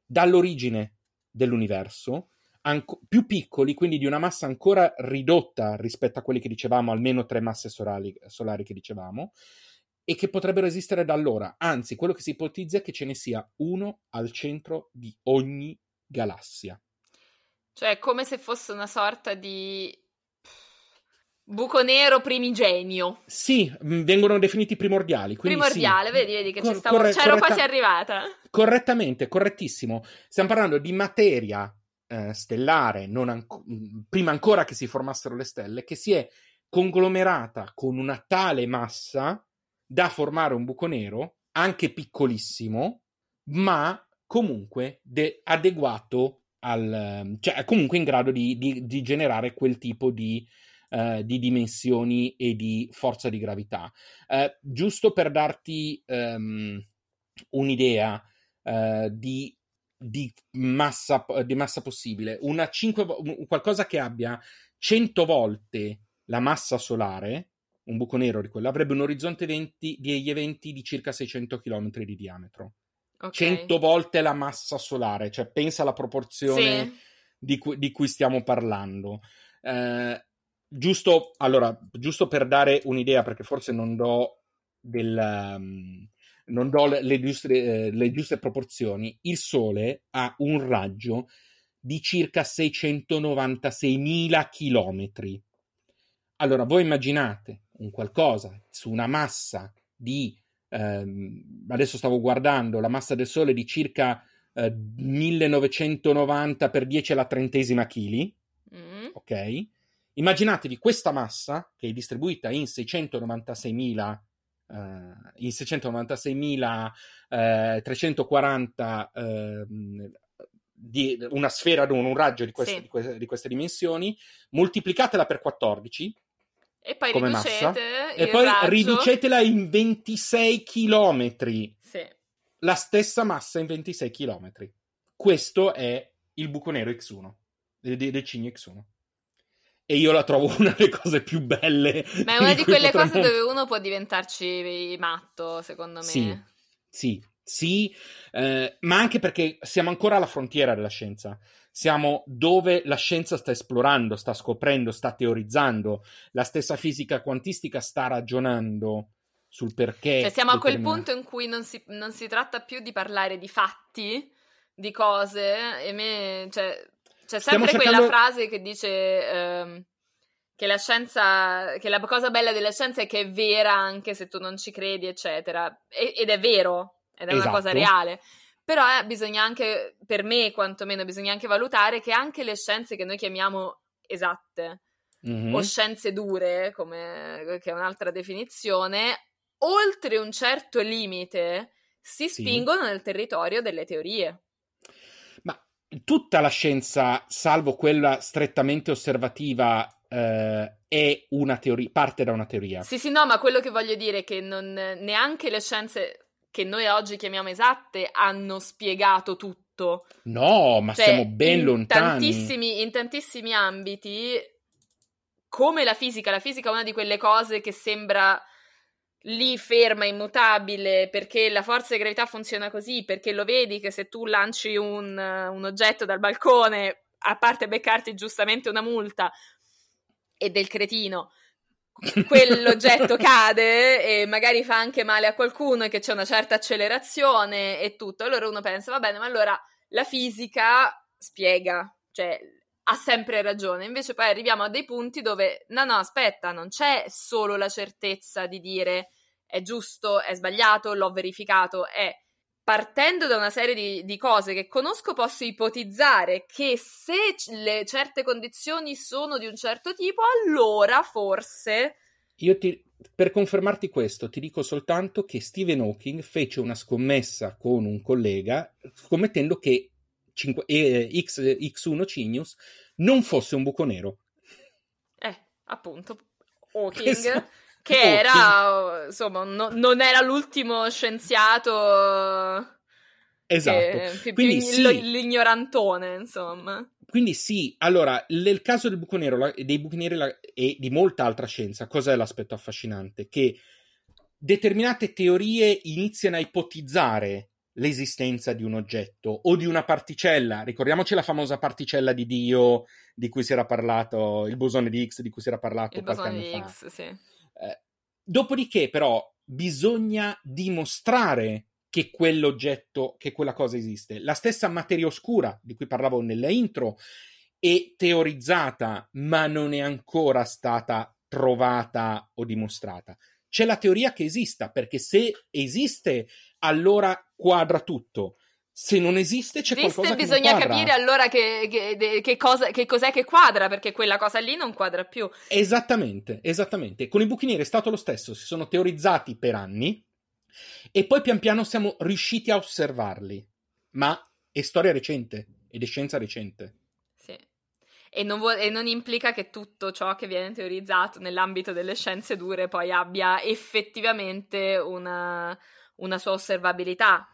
dall'origine dell'universo, anco- più piccoli, quindi di una massa ancora ridotta rispetto a quelli che dicevamo, almeno tre masse solari, solari che dicevamo, e che potrebbero esistere da allora. Anzi, quello che si ipotizza è che ce ne sia uno al centro di ogni galassia. Cioè, è come se fosse una sorta di buco nero primigenio. Sì, mh, vengono definiti primordiali. Primordiale, sì. vedi, vedi che ci Cor- stavo... corre- c'ero corretta- quasi arrivata. Correttamente, correttissimo. Stiamo parlando di materia eh, stellare, non anco- mh, prima ancora che si formassero le stelle, che si è conglomerata con una tale massa da formare un buco nero, anche piccolissimo, ma comunque de- adeguato al... cioè comunque in grado di, di- di generare quel tipo di, eh, di dimensioni e di forza di gravità. Eh, giusto per darti ehm, un'idea eh, di, massa, di massa possibile, una 5, vo- un- qualcosa che abbia 100 volte la massa solare un buco nero di quello, avrebbe un orizzonte eventi, di eventi di circa 600 km di diametro. Okay. 100 volte la massa solare, cioè pensa alla proporzione sì. di, cui, di, cui, stiamo parlando. Eh, giusto, allora, giusto per dare un'idea, perché forse non do, del, um, non do le, le, giuste, eh, le giuste proporzioni, il Sole ha un raggio di circa 696.000 chilometri. Allora, voi immaginate un qualcosa su una massa di, ehm, adesso stavo guardando, la massa del Sole di circa eh, 1990 per 10 alla trentesima chili, mm. ok? Immaginatevi questa massa che è distribuita in 696.000 Uh, in 696.340 uh, uh, di una sfera, un, un raggio di queste, sì. di, queste, di queste, dimensioni, moltiplicatela per 14 e poi come massa, e poi raggio... riducetela in 26 km. Sì. La stessa massa in 26 km. Questo è il buco nero X1 del, del Cigno X1 e io la trovo una delle cose più belle. Ma è una di, quelle potremmo... cose dove uno può diventarci matto, secondo me. Sì, sì, sì, eh, ma anche perché siamo ancora alla frontiera della scienza. Siamo dove la scienza sta esplorando, sta scoprendo, sta teorizzando. La stessa fisica quantistica sta ragionando sul perché. Cioè, siamo a quel punto in cui non si, non si tratta più di parlare di fatti, di cose, e me, cioè, c'è sempre cercando... quella frase che dice ehm, che la scienza, che la cosa bella della scienza è che è vera anche se tu non ci credi, eccetera. E, ed è vero, ed è esatto. una cosa reale. Però eh, bisogna anche, per me quantomeno, bisogna anche valutare che anche le scienze che noi chiamiamo esatte mm-hmm. o scienze dure, come, che è un'altra definizione, oltre un certo limite si sì. spingono nel territorio delle teorie tutta la scienza, salvo quella strettamente osservativa, eh, è una teoria, parte da una teoria. Sì, sì, no, ma quello che voglio dire è che non, neanche le scienze che noi oggi chiamiamo esatte hanno spiegato tutto. No, ma cioè, siamo ben in lontani. Tantissimi, in tantissimi ambiti, come la fisica, la fisica è una di quelle cose che sembra lì ferma, immutabile, perché la forza di gravità funziona così, perché lo vedi che se tu lanci un, un oggetto dal balcone, a parte beccarti giustamente una multa e del cretino, quell'oggetto cade e magari fa anche male a qualcuno e che c'è una certa accelerazione e tutto. Allora uno pensa, va bene, ma allora la fisica spiega, cioè ha sempre ragione. Invece poi arriviamo a dei punti dove no, no, aspetta, non c'è solo la certezza di dire è giusto, è sbagliato, l'ho verificato, è partendo da una serie di, di cose che conosco posso ipotizzare che se le certe condizioni sono di un certo tipo, allora forse... Io ti, per confermarti questo, ti dico soltanto che Stephen Hawking fece una scommessa con un collega scommettendo che 5, eh, X, X1 Cinius non fosse un buco nero. Eh, appunto, Hawking, esatto. Che Hawking. era, insomma, no, non era l'ultimo scienziato... Esatto. Che, Quindi sì. l'ignorantone, insomma. Quindi sì, allora, nel caso del buco nero, dei buchi neri e di molta altra scienza, cos'è l'aspetto affascinante? Che determinate teorie iniziano a ipotizzare l'esistenza di un oggetto o di una particella. Ricordiamoci la famosa particella di Dio di cui si era parlato, il bosone di X di cui si era parlato il qualche anno di fa. X, sì. Eh, dopodiché, però, bisogna dimostrare che quell'oggetto, che quella cosa esiste. La stessa materia oscura di cui parlavo nella intro è teorizzata, ma non è ancora stata trovata o dimostrata. C'è la teoria che esista, perché se esiste allora quadra tutto. Se non esiste, c'è esiste, qualcosa che bisogna capire allora che, che, che, cosa, che, cos'è che quadra, perché quella cosa lì non quadra più. Esattamente, esattamente. Con i buchi neri è stato lo stesso, si sono teorizzati per anni e poi pian piano siamo riusciti a osservarli. Ma è storia recente ed è scienza recente. Sì. E non, vuol, e non, implica che tutto ciò che viene teorizzato nell'ambito delle scienze dure poi abbia effettivamente una, una sua osservabilità.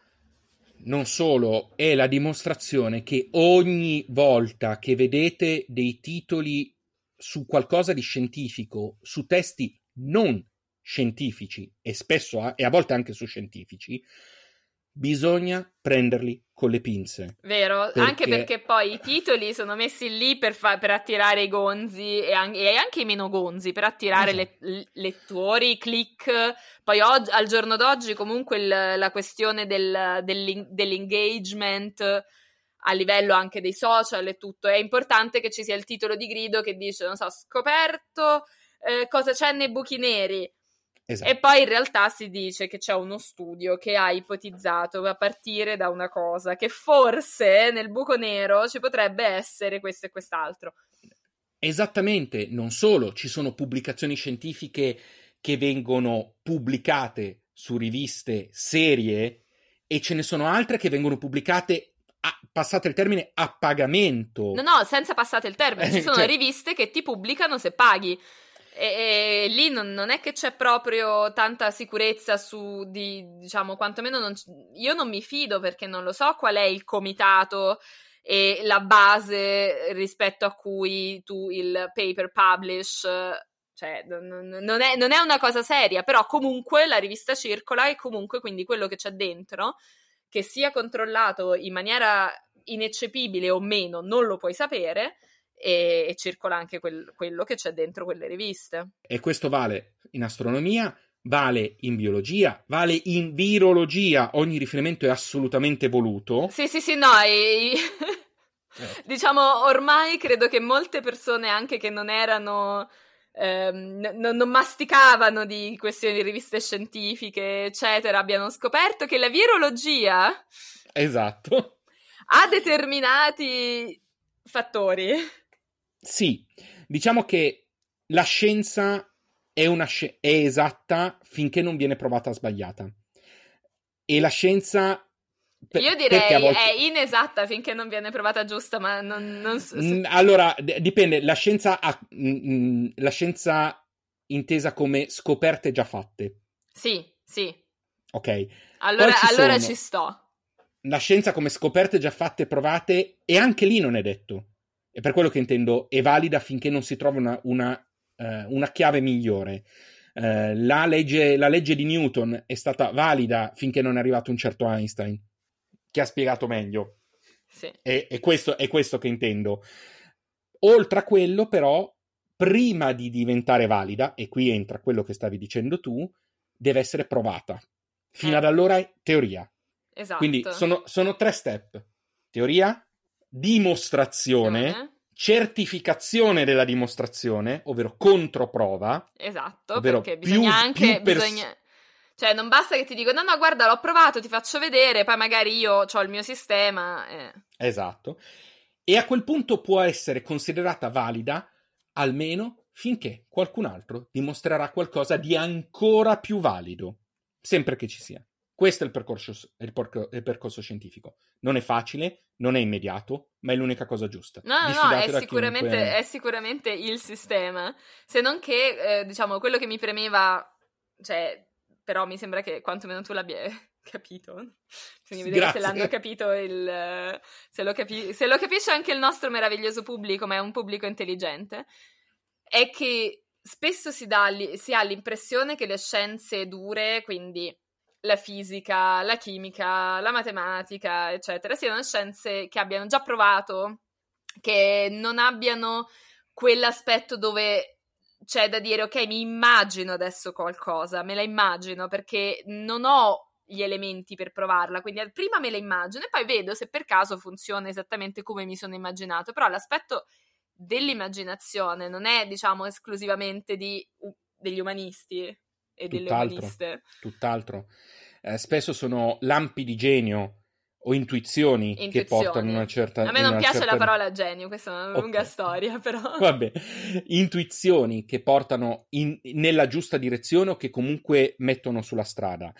Non solo, è la dimostrazione che ogni volta che vedete dei titoli su qualcosa di scientifico, su testi non scientifici e spesso a, e a volte anche su scientifici, bisogna prenderli con le pinze. Vero, perché... anche perché poi i titoli sono messi lì per, fa- per attirare i gonzi e anche, e anche, i meno gonzi, per attirare esatto. le- lettori, click. Poi oggi, al giorno d'oggi comunque il, la questione del, dell'in- dell'engagement a livello anche dei social e tutto, è importante che ci sia il titolo di grido che dice, non so, scoperto eh, cosa c'è nei buchi neri Esatto. E poi in realtà si dice che c'è uno studio che ha ipotizzato a partire da una cosa che forse nel buco nero ci potrebbe essere questo e quest'altro. Esattamente, non solo, ci sono pubblicazioni scientifiche che vengono pubblicate su riviste serie e ce ne sono altre che vengono pubblicate a, passate il termine a pagamento. No, no, senza passate il termine, ci sono cioè... riviste che ti pubblicano se paghi. E, e lì non, non, è che c'è proprio tanta sicurezza su di, diciamo, quantomeno non, io non mi fido perché non lo so qual è il comitato e la base rispetto a cui tu il paper publish cioè non, è, non, è, una cosa seria, però comunque la rivista circola e comunque quindi quello che c'è dentro, che sia controllato in maniera ineccepibile o meno, non lo puoi sapere, e, e circola anche quel, quello che c'è dentro quelle riviste. E questo vale in astronomia, vale in biologia, vale in virologia, ogni riferimento è assolutamente voluto. Sì, sì, sì, no, e... certo. diciamo ormai credo che molte persone anche che non erano... Ehm, n- non masticavano di questioni di riviste scientifiche, eccetera, abbiano scoperto che la virologia esatto. ha determinati fattori sì, diciamo che la scienza è, una sci- è esatta finché non viene provata sbagliata. E la scienza per, Io direi volte... è inesatta finché non viene provata giusta, ma non, non so. Mm, allora, d- dipende, la scienza, ha, mm, la scienza intesa come scoperte già fatte. Sì, sì. Ok. Allora, ci, allora ci sto. La scienza come scoperte già fatte e provate, e anche lì non è detto. E per quello che intendo, è valida finché non si trova una, una, uh, una chiave migliore. Uh, la, legge, la, legge, di Newton è stata valida finché non è arrivato un certo Einstein, che ha spiegato meglio. Sì. E, e questo, è questo che intendo. Oltre a quello, però, prima di diventare valida, e qui entra quello che stavi dicendo tu, deve essere provata. Fino eh. ad allora è teoria. Esatto. Quindi sono, sono tre step. Teoria, dimostrazione, certificazione della dimostrazione, ovvero controprova. Esatto, ovvero perché bisogna anche... Pers- bisogna... Cioè, non basta che ti dico, no, no, guarda, l'ho provato, ti faccio vedere, poi magari io ho il mio sistema. Eh. Esatto. E a quel punto può essere considerata valida almeno finché qualcun altro dimostrerà qualcosa di ancora più valido, sempre che ci sia. Questo è il percorso, il, porco, il percorso, scientifico. Non è facile, non è immediato, ma è l'unica cosa giusta. No, no, no è sicuramente, chiunque... è sicuramente, il sistema. Se non che, eh, diciamo, quello che mi premeva, cioè, però mi sembra che quantomeno tu l'abbia capito. Bisogna vedere Grazie. se l'hanno capito il, se, lo capi, se lo capisce anche il nostro meraviglioso pubblico, ma è un pubblico intelligente. È che spesso si, dà, si ha l'impressione che le scienze dure, quindi la fisica, la chimica, la matematica, eccetera, siano scienze che abbiano già provato, che non abbiano quell'aspetto dove c'è da dire ok, mi immagino adesso qualcosa, me la immagino perché non ho gli elementi per provarla, quindi prima me la immagino e poi vedo se per caso funziona esattamente come mi sono immaginato, però l'aspetto dell'immaginazione non è, diciamo, esclusivamente di, degli umanisti, e delle tutt'altro, umaniste. Tutt'altro. Eh, spesso sono lampi di genio o intuizioni, intuizioni, che portano una certa... A me non piace certa... la parola genio, questa è una okay. lunga storia, però... Vabbè, intuizioni che portano in, nella giusta direzione o che comunque mettono sulla strada.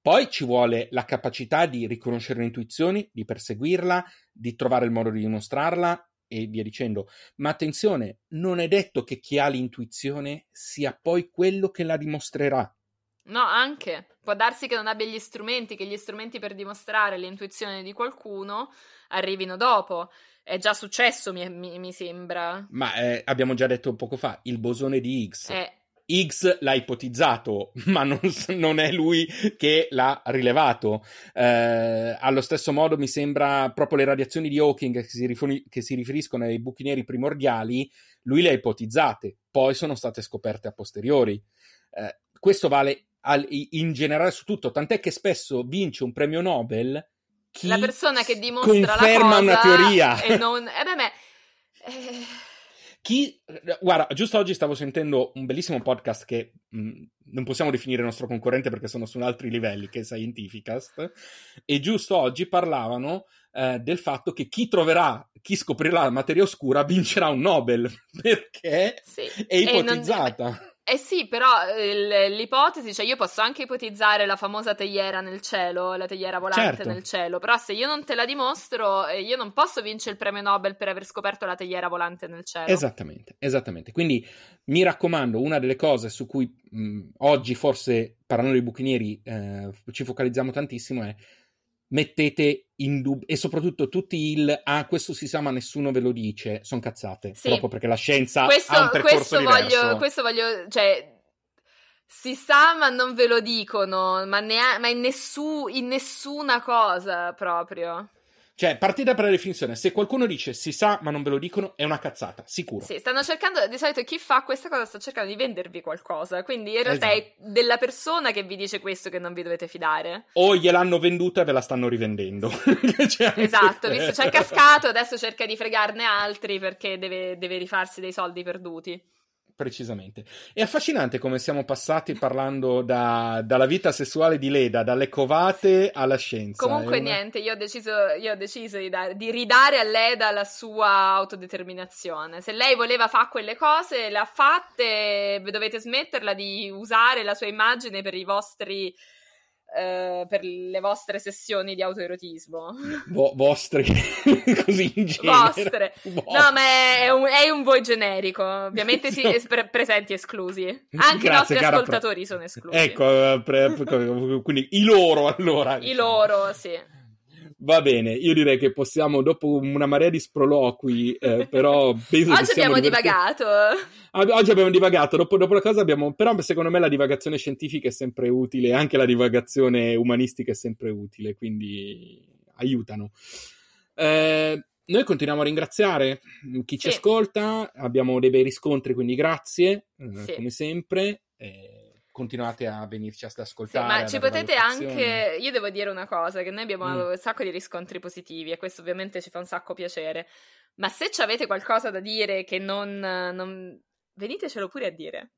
Poi ci vuole la capacità di riconoscere le intuizioni, di perseguirla, di trovare il modo di dimostrarla e via dicendo. Ma attenzione, non è detto che chi ha l'intuizione sia poi quello che la dimostrerà. No, anche. Può darsi che non abbia gli strumenti, che gli strumenti per dimostrare l'intuizione di qualcuno arrivino dopo. È già successo, mi, mi, mi sembra. Ma eh, abbiamo già detto poco fa, il bosone di Higgs. Eh, Higgs l'ha ipotizzato, ma non, non, è lui che l'ha rilevato. Eh, allo stesso modo mi sembra proprio le radiazioni di Hawking che si, rifoni- che si riferiscono ai buchi neri primordiali, lui le ha ipotizzate, poi sono state scoperte a posteriori. Eh, questo vale al, in generale su tutto, tant'è che spesso vince un premio Nobel chi la persona che dimostra conferma la cosa una teoria. E non... Eh beh, beh, eh... Chi, guarda, giusto oggi stavo sentendo un bellissimo podcast che mh, non possiamo definire nostro concorrente perché sono su altri livelli, che è Scientificast, e giusto oggi parlavano eh, del fatto che chi troverà, chi scoprirà la materia oscura vincerà un Nobel, perché sì. è ipotizzata. Eh sì, però l'ipotesi, cioè io posso anche ipotizzare la famosa teiera nel cielo, la teiera volante certo. nel cielo, però se io non te la dimostro, eh, io non posso vincere il premio Nobel per aver scoperto la teiera volante nel cielo. Esattamente, esattamente. Quindi mi raccomando, una delle cose su cui mh, oggi forse parlando dei buchi neri eh, ci focalizziamo tantissimo è mettete in dubbio e soprattutto tutti il ah questo si sa ma nessuno ve lo dice sono cazzate. Sì. proprio perché la scienza questo, ha un percorso questo diverso. voglio, questo voglio cioè si sa ma non ve lo dicono ma, ne ma in, nessu, in nessuna cosa proprio cioè, partita per la definizione, se qualcuno dice si sa ma non ve lo dicono, è una cazzata, sicuro. Sì, stanno cercando, di solito chi fa questa cosa sta cercando di vendervi qualcosa, quindi in realtà esatto. è della persona che vi dice questo che non vi dovete fidare. O gliel'hanno venduta e ve la stanno rivendendo. cioè, esatto, visto c'è cascato, adesso cerca di fregarne altri perché deve, deve rifarsi dei soldi perduti. Precisamente. È affascinante come siamo passati parlando da, dalla vita sessuale di Leda, dalle covate alla scienza. Comunque una... niente, io ho deciso, io ho deciso di, dare, di, ridare a Leda la sua autodeterminazione. Se lei voleva fare quelle cose, le ha fatte, dovete smetterla di usare la sua immagine per i vostri eh, per le vostre sessioni di autoerotismo. Vo- vostre, così in genere. Vostre. vostre. No, ma è un, è un voi generico. Ovviamente si è pre- presenti esclusi. Anche Grazie, i nostri ascoltatori pre- sono esclusi. Ecco, eh, pre- quindi i loro allora. I loro, sì. Va bene, io direi che possiamo, dopo una marea di sproloqui, eh, però penso Oggi abbiamo divertiti. divagato. Oggi abbiamo divagato, dopo, dopo, la cosa abbiamo... Però secondo me la divagazione scientifica è sempre utile, anche la divagazione umanistica è sempre utile, quindi aiutano. Eh, noi continuiamo a ringraziare chi ci ascolta, abbiamo dei bei riscontri, quindi grazie, eh, sì. come sempre. Eh, continuate a venirci ad ascoltare. Sì, ma ci potete anche. Io devo dire una cosa: che noi abbiamo mm. un sacco di riscontri positivi e questo ovviamente ci fa un sacco piacere. Ma se ci avete qualcosa da dire che non, non... venitecelo pure a dire.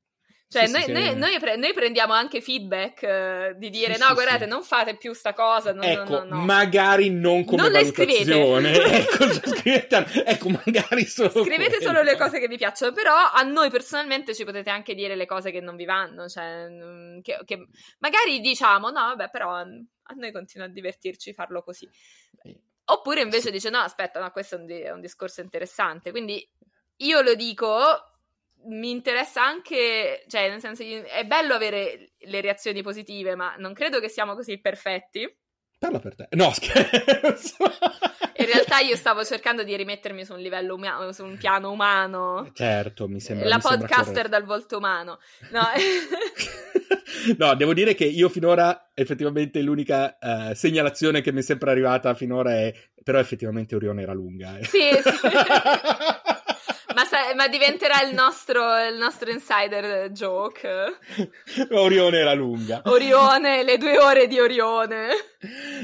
Cioè, sì, noi, sì, noi, noi, pre- noi, prendiamo anche feedback uh, di dire: sì, no, guardate, non fate più sta cosa. No, ecco, no, no, magari non come non valutazione. ecco, scrivete, ecco, magari solo. Scrivete quello. solo le cose che vi piacciono, però a noi personalmente ci potete anche dire le cose che non vi vanno. Cioè, mm, che, che magari diciamo: no, vabbè, però a noi continua a divertirci farlo così. Oppure invece dice: no, aspetta, no, questo è un, di- è un discorso interessante. Quindi io lo dico mi interessa anche, cioè, nel senso, è bello avere le reazioni positive, ma non credo che siamo così perfetti. Parla per te. No, scherzo. In realtà io stavo cercando di rimettermi su un livello umano, su un piano umano. Certo, mi sembra. La mi podcaster sembra dal volto umano. No. no, devo dire che io finora, effettivamente, l'unica uh, segnalazione che mi è sempre arrivata finora è, però effettivamente Orione era lunga. Eh. Sì, sì. ma, sa- ma, diventerà il nostro, il nostro insider joke. Orione era lunga. Orione, le due ore di Orione.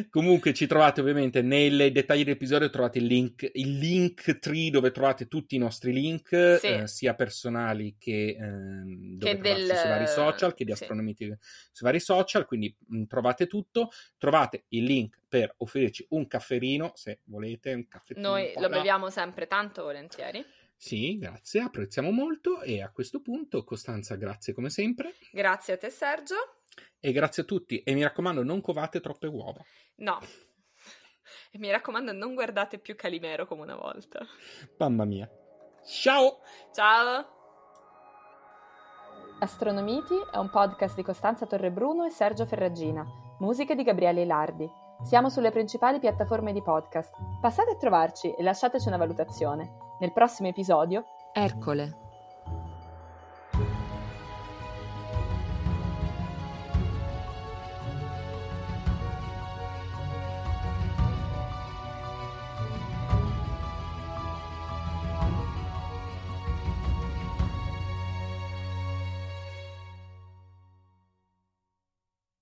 Comunque ci trovate ovviamente nei dettagli dell'episodio trovate il link, il link tree dove trovate tutti i nostri link, sì. eh, sia personali che, eh, che del... sui vari social, che di Astronomiti sì. sui vari social, quindi mh, mm, trovate tutto, trovate il link per offrirci un cafferino se volete, un caffettino. Noi lo beviamo sempre tanto volentieri. Sì, grazie, apprezziamo molto e a questo punto Costanza, grazie come sempre. Grazie a te Sergio. E grazie a tutti e mi raccomando non covate troppe uova. No. E mi raccomando non guardate più Calimero come una volta. Mamma mia. Ciao! Ciao! Astronomiti è un podcast di Costanza Torrebruno e Sergio Ferragina, musiche di Gabriele Ilardi. Siamo sulle principali piattaforme di podcast. Passate a trovarci e lasciateci una valutazione. Nel prossimo episodio, Ercole.